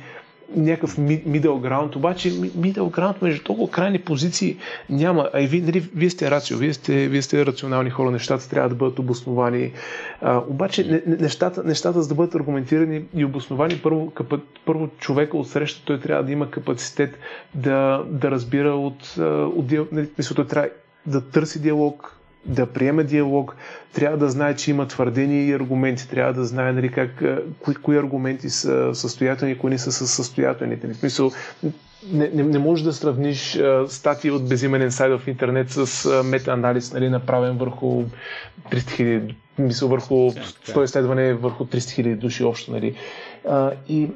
някакъв middle ground, обаче middle ground между толкова крайни позиции няма. А и вие, нали, вие сте рацио, вие сте, вие сте рационални хора, нещата трябва да бъдат обосновани. А, обаче нещата, нещата за да бъдат аргументирани и обосновани, първо, къпът, първо човека от среща, той трябва да има капацитет да, да разбира от, от, от нали, той трябва да търси диалог, да приеме диалог, трябва да знае, че има твърдения и аргументи, трябва да знае нали, как, кои, кои аргументи са състоятелни, кои не са състоятелни. В смисъл, не, не, не можеш да сравниш а, статии от безименен сайт в интернет с а, мета-анализ, нали, направен върху 300 хиляди, мисъл върху 100 изследване върху 300 хиляди души общо. Нали. А, и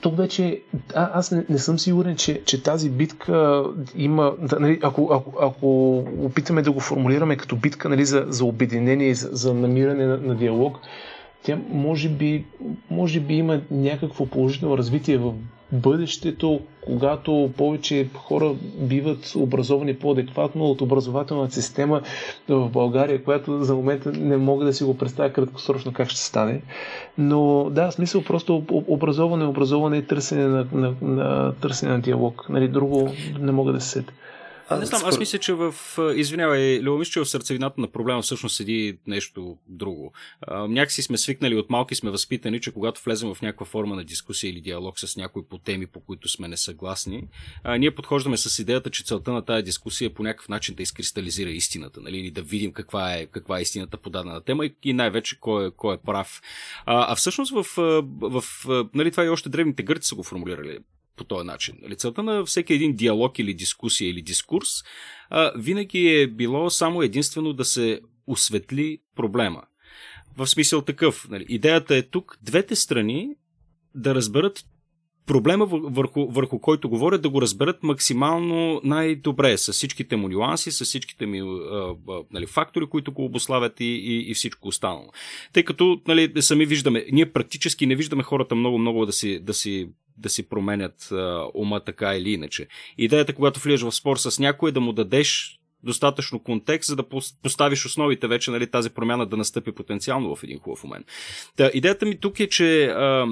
тук вече а, аз не, не съм сигурен, че, че тази битка има. Да, нали, ако, ако, ако опитаме да го формулираме като битка нали, за, за обединение, за, за намиране на, на диалог, тя може би, може би има някакво положително развитие в бъдещето, когато повече хора биват образовани по-адекватно от образователната система в България, която за момента не мога да си го представя краткосрочно как ще стане. Но да, смисъл просто образоване, образоване и търсене на, на, на, търсене на диалог. Нали, друго не мога да се сета. А, не знам, аз мисля, че в... Извинявай, Леомис, че в сърцевината на проблема всъщност седи нещо друго. А, някакси сме свикнали от малки, сме възпитани, че когато влезем в някаква форма на дискусия или диалог с някои по теми, по които сме несъгласни, а, ние подхождаме с идеята, че целта на тази дискусия е по някакъв начин да изкристализира истината, нали? или да видим каква е, каква е истината по дадена тема и, и най-вече кой е, кой е прав. А, а всъщност в, в, в нали, това и още древните гърци са го формулирали по този начин. Нали, целта на всеки един диалог или дискусия или дискурс а, винаги е било само единствено да се осветли проблема. В смисъл такъв. Нали, идеята е тук двете страни да разберат проблема върху, върху който говорят, да го разберат максимално най-добре, с всичките му нюанси, с всичките ми а, нали, фактори, които го обославят и, и, и всичко останало. Тъй като нали, сами виждаме, ние практически не виждаме хората много-много да си, да си да си променят а, ума така или иначе. Идеята, когато влизаш в спор с някой, е да му дадеш достатъчно контекст, за да поставиш основите вече нали, тази промяна да настъпи потенциално в един хубав момент. Та, идеята ми тук е, че а,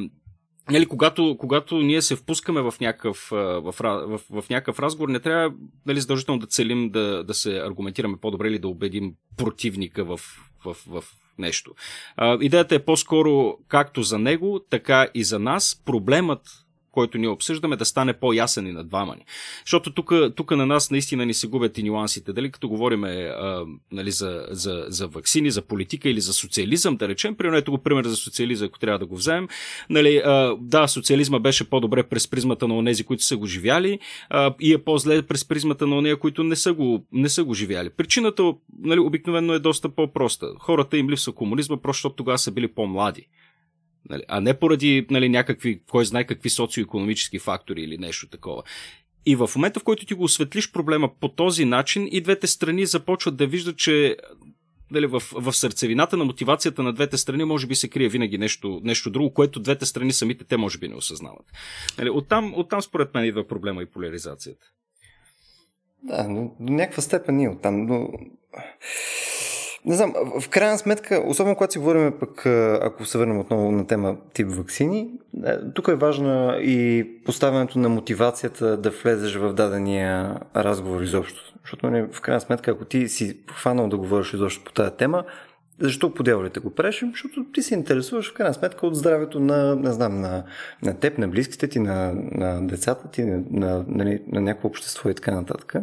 Нали, когато, когато ние се впускаме в някакъв, в, в, в, някакъв разговор, не трябва нали, задължително да целим да, да се аргументираме по-добре или да убедим противника в, в, в нещо. А, идеята е по-скоро както за него, така и за нас. Проблемът който ние обсъждаме, да стане по-ясен и на двама ни. Защото тук на нас наистина ни се губят и нюансите. Дали като говорим а, нали, за, за, за вакцини, за политика или за социализъм, да речем, примерно го пример за социализъм, ако трябва да го вземем. Нали, а, да, социализма беше по-добре през призмата на онези, които са го живяли а, и е по-зле през призмата на онези, които не са го, не са го живяли. Причината нали, обикновено е доста по-проста. Хората им липсва комунизма, просто защото тогава са били по-млади. Нали, а не поради нали, някакви, кой знае какви социо-економически фактори или нещо такова. И в момента, в който ти го осветлиш проблема по този начин, и двете страни започват да виждат, че нали, в, в сърцевината на мотивацията на двете страни може би се крие винаги нещо, нещо друго, което двете страни самите те може би не осъзнават. Нали, оттам, оттам според мен идва проблема и поляризацията. Да, но до някаква степен и оттам. Но не знам, в крайна сметка, особено когато си говорим пък, ако се върнем отново на тема тип вакцини, тук е важна и поставянето на мотивацията да влезеш в дадения разговор изобщо. Защото нали, в крайна сметка, ако ти си хванал да говориш изобщо по тази тема, защо по дяволите го правиш? Защото ти се интересуваш в крайна сметка от здравето на, не знам, на, на теб, на близките ти, на, на децата ти, на, на, на, на някакво общество и така нататък.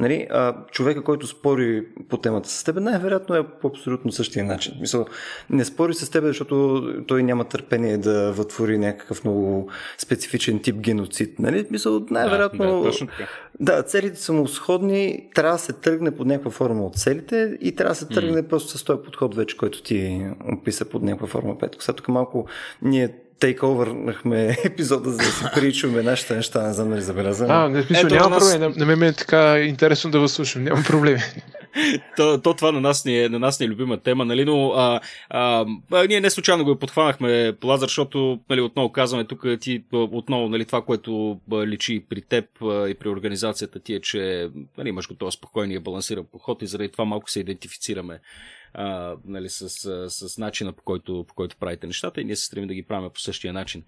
Нали, а, човека, който спори по темата с теб, най-вероятно е по абсолютно същия начин. Мисъл, не спори с теб, защото той няма търпение да вътвори някакъв много специфичен тип геноцид. Нали? Мисъл, най-вероятно. Да, да, да, целите са му сходни, трябва да се тръгне под някаква форма от целите и трябва да се тръгне mm. просто с този подход вече, който ти описа под някаква форма. Петко. Сега тук малко ние тейковърнахме (laughs) епизода, за да си причуме нашите неща, не знам дали забелязваме. А, не смисъл, няма нас... проблем. На, на мен е така интересно да възслушам, няма проблеми. (laughs) то, то, това на нас, ни е, на нас ни е любима тема, нали, но а, а, а, ние не случайно го подхванахме, Лазар, защото нали, отново казваме тук ти отново нали, това, което личи при теб и при организацията ти е, че нали, имаш го този спокойния балансиран подход и заради това малко се идентифицираме а, нали, с, с, с начина по който, по който правите нещата и ние се стремим да ги правим по същия начин.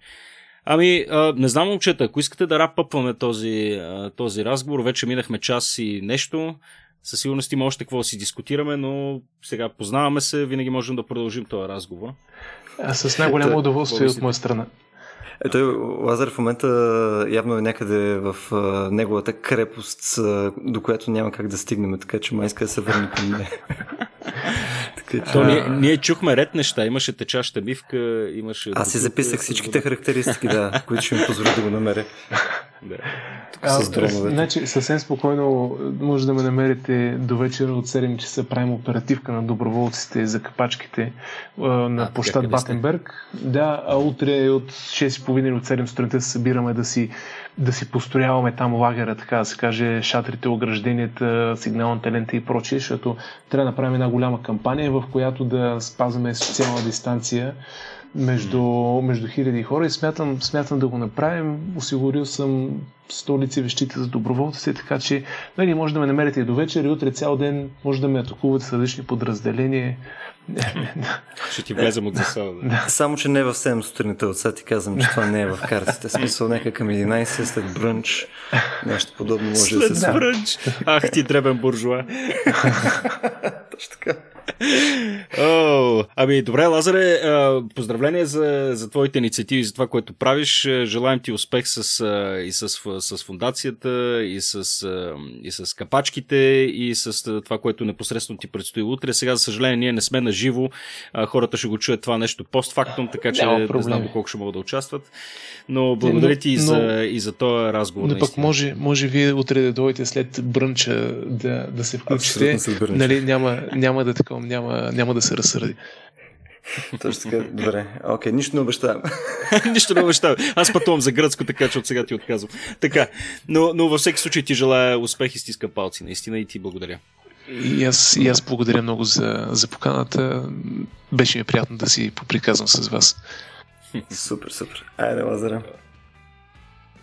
Ами, а, не знам, момчета, ако искате да рапъпваме този, а, този разговор, вече минахме час и нещо. Със сигурност има още какво да си дискутираме, но сега познаваме се, винаги можем да продължим този разговор. А с най-голямо удоволствие от моя страна. Ето, Лазар в момента явно е някъде в а, неговата крепост, а, до която няма как да стигнем, така че май иска да се върне към нея. (laughs) така, То, ние, ние чухме ред неща, имаше течаща бивка, имаше... Аз си записах всичките характеристики, да, които ще ми позволят да го намеря. Да. а, с дроновете. Значи, съвсем спокойно може да ме намерите до вечера от 7 часа правим оперативка на доброволците за капачките а, на а, площад Батенберг. Да, а утре от 6.30 или от 7 сутринта се събираме да си, да си построяваме там лагера, така да се каже, шатрите, огражденията, сигналната лента и прочие, защото трябва да направим една голяма кампания, в която да спазваме социална дистанция между, между хиляди хора и смятам, смятам да го направим. Осигурил съм столици вещите за доброволците, така че нали, може да ме намерите и до вечер и утре цял ден може да ме атакуват с различни подразделения. (laughs) Ще ти влезем от засада. Да. (laughs) Само, че не в 7 сутринта от сега ти казвам, че това не е в картите. Смисъл нека към 11 след брънч. Нещо подобно може след да се брънч. Ах ти дребен буржуа. (laughs) Точно така. О, ами добре, Лазаре, поздравления за, за твоите инициативи, за това, което правиш. Желаем ти успех с, и с, с фундацията, и с, и с капачките, и с това, което непосредствено ти предстои утре. Сега, за съжаление, ние не сме на живо. Хората ще го чуят това нещо постфактум, така че не знам доколко ще могат да участват. Но благодаря ти но, и, за, и за този разговор. Но пък може, може вие утре да дойдете след брънча да, да се включите. Нали, няма, няма да такова, няма, няма да се разсърди. Точно така, добре. Окей, okay, нищо не обещавам. (laughs) нищо не обещавам. Аз пътувам за гръцко, така че от сега ти отказвам. Така, но, но във всеки случай ти желая успех и стиска палци, наистина и ти благодаря. И аз, и аз благодаря много за, за поканата. Беше ми приятно да си поприказвам с вас. супер, супер. Айде, Лазара.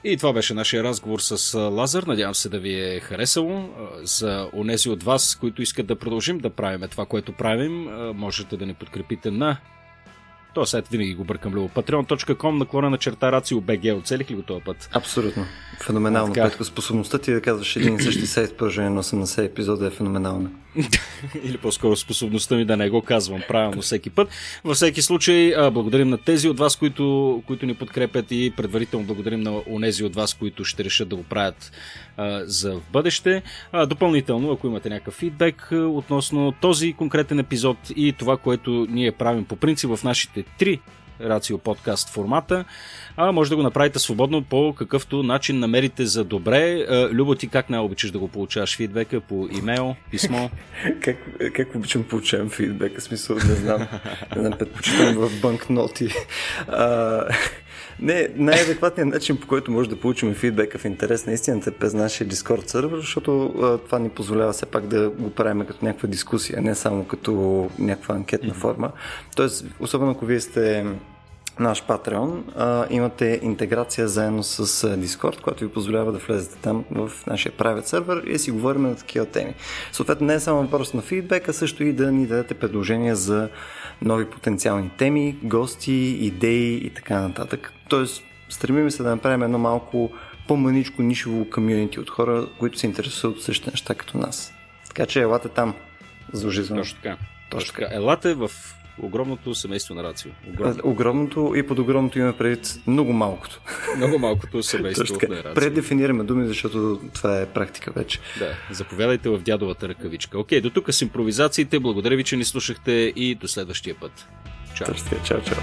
И това беше нашия разговор с Лазар. Надявам се да ви е харесало. За онези от вас, които искат да продължим да правим това, което правим, можете да ни подкрепите на този сайт винаги го бъркам любо. Patreon.com наклона на черта Рацио БГ. Оцелих ли го този път? Абсолютно. Феноменално. Петко, способността ти да казваш един и същи (clears throat) сайт продължение на 80 епизода е феноменална. (laughs) Или по-скоро способността ми да не го казвам правилно всеки път. Във всеки случай, благодарим на тези от вас, които, които ни подкрепят и предварително благодарим на онези от вас, които ще решат да го правят за в бъдеще. Допълнително, ако имате някакъв фидбек относно този конкретен епизод и това, което ние правим по принцип в нашите три Рацио подкаст формата, а може да го направите свободно по какъвто начин намерите за добре. Любо, ти как не обичаш да го получаваш фидбека? По имейл, писмо? (laughs) как, как обичам получавам фидбека? Смисъл, не знам. Не знам, предпочитам в банкноти. А, не, най-адекватният начин, по който може да получим фидбека в интерес на истината е през нашия Discord сервер, защото а, това ни позволява все пак да го правим като някаква дискусия, не само като някаква анкетна форма. Тоест, особено ако вие сте наш Patreon, а, имате интеграция заедно с Discord, която ви позволява да влезете там в нашия private сервер и да си говорим на такива теми. Съответно, не е само въпрос на фидбек, а също и да ни дадете предложения за нови потенциални теми, гости, идеи и така нататък. Тоест, стремим се да направим едно малко по-маничко нишово комьюнити от хора, които се интересуват от същите неща като нас. Така че елате там. Задължително. Точно така. Точно така. Елате в огромното семейство на Рацио. Огромно. огромното и под огромното има предвид много малкото. Много малкото семейство на Рацио. Предефинираме думи, защото това е практика вече. Да, заповядайте в дядовата ръкавичка. Окей, до тук с импровизациите. Благодаря ви, че ни слушахте и до следващия път. Чао. Чао, чао.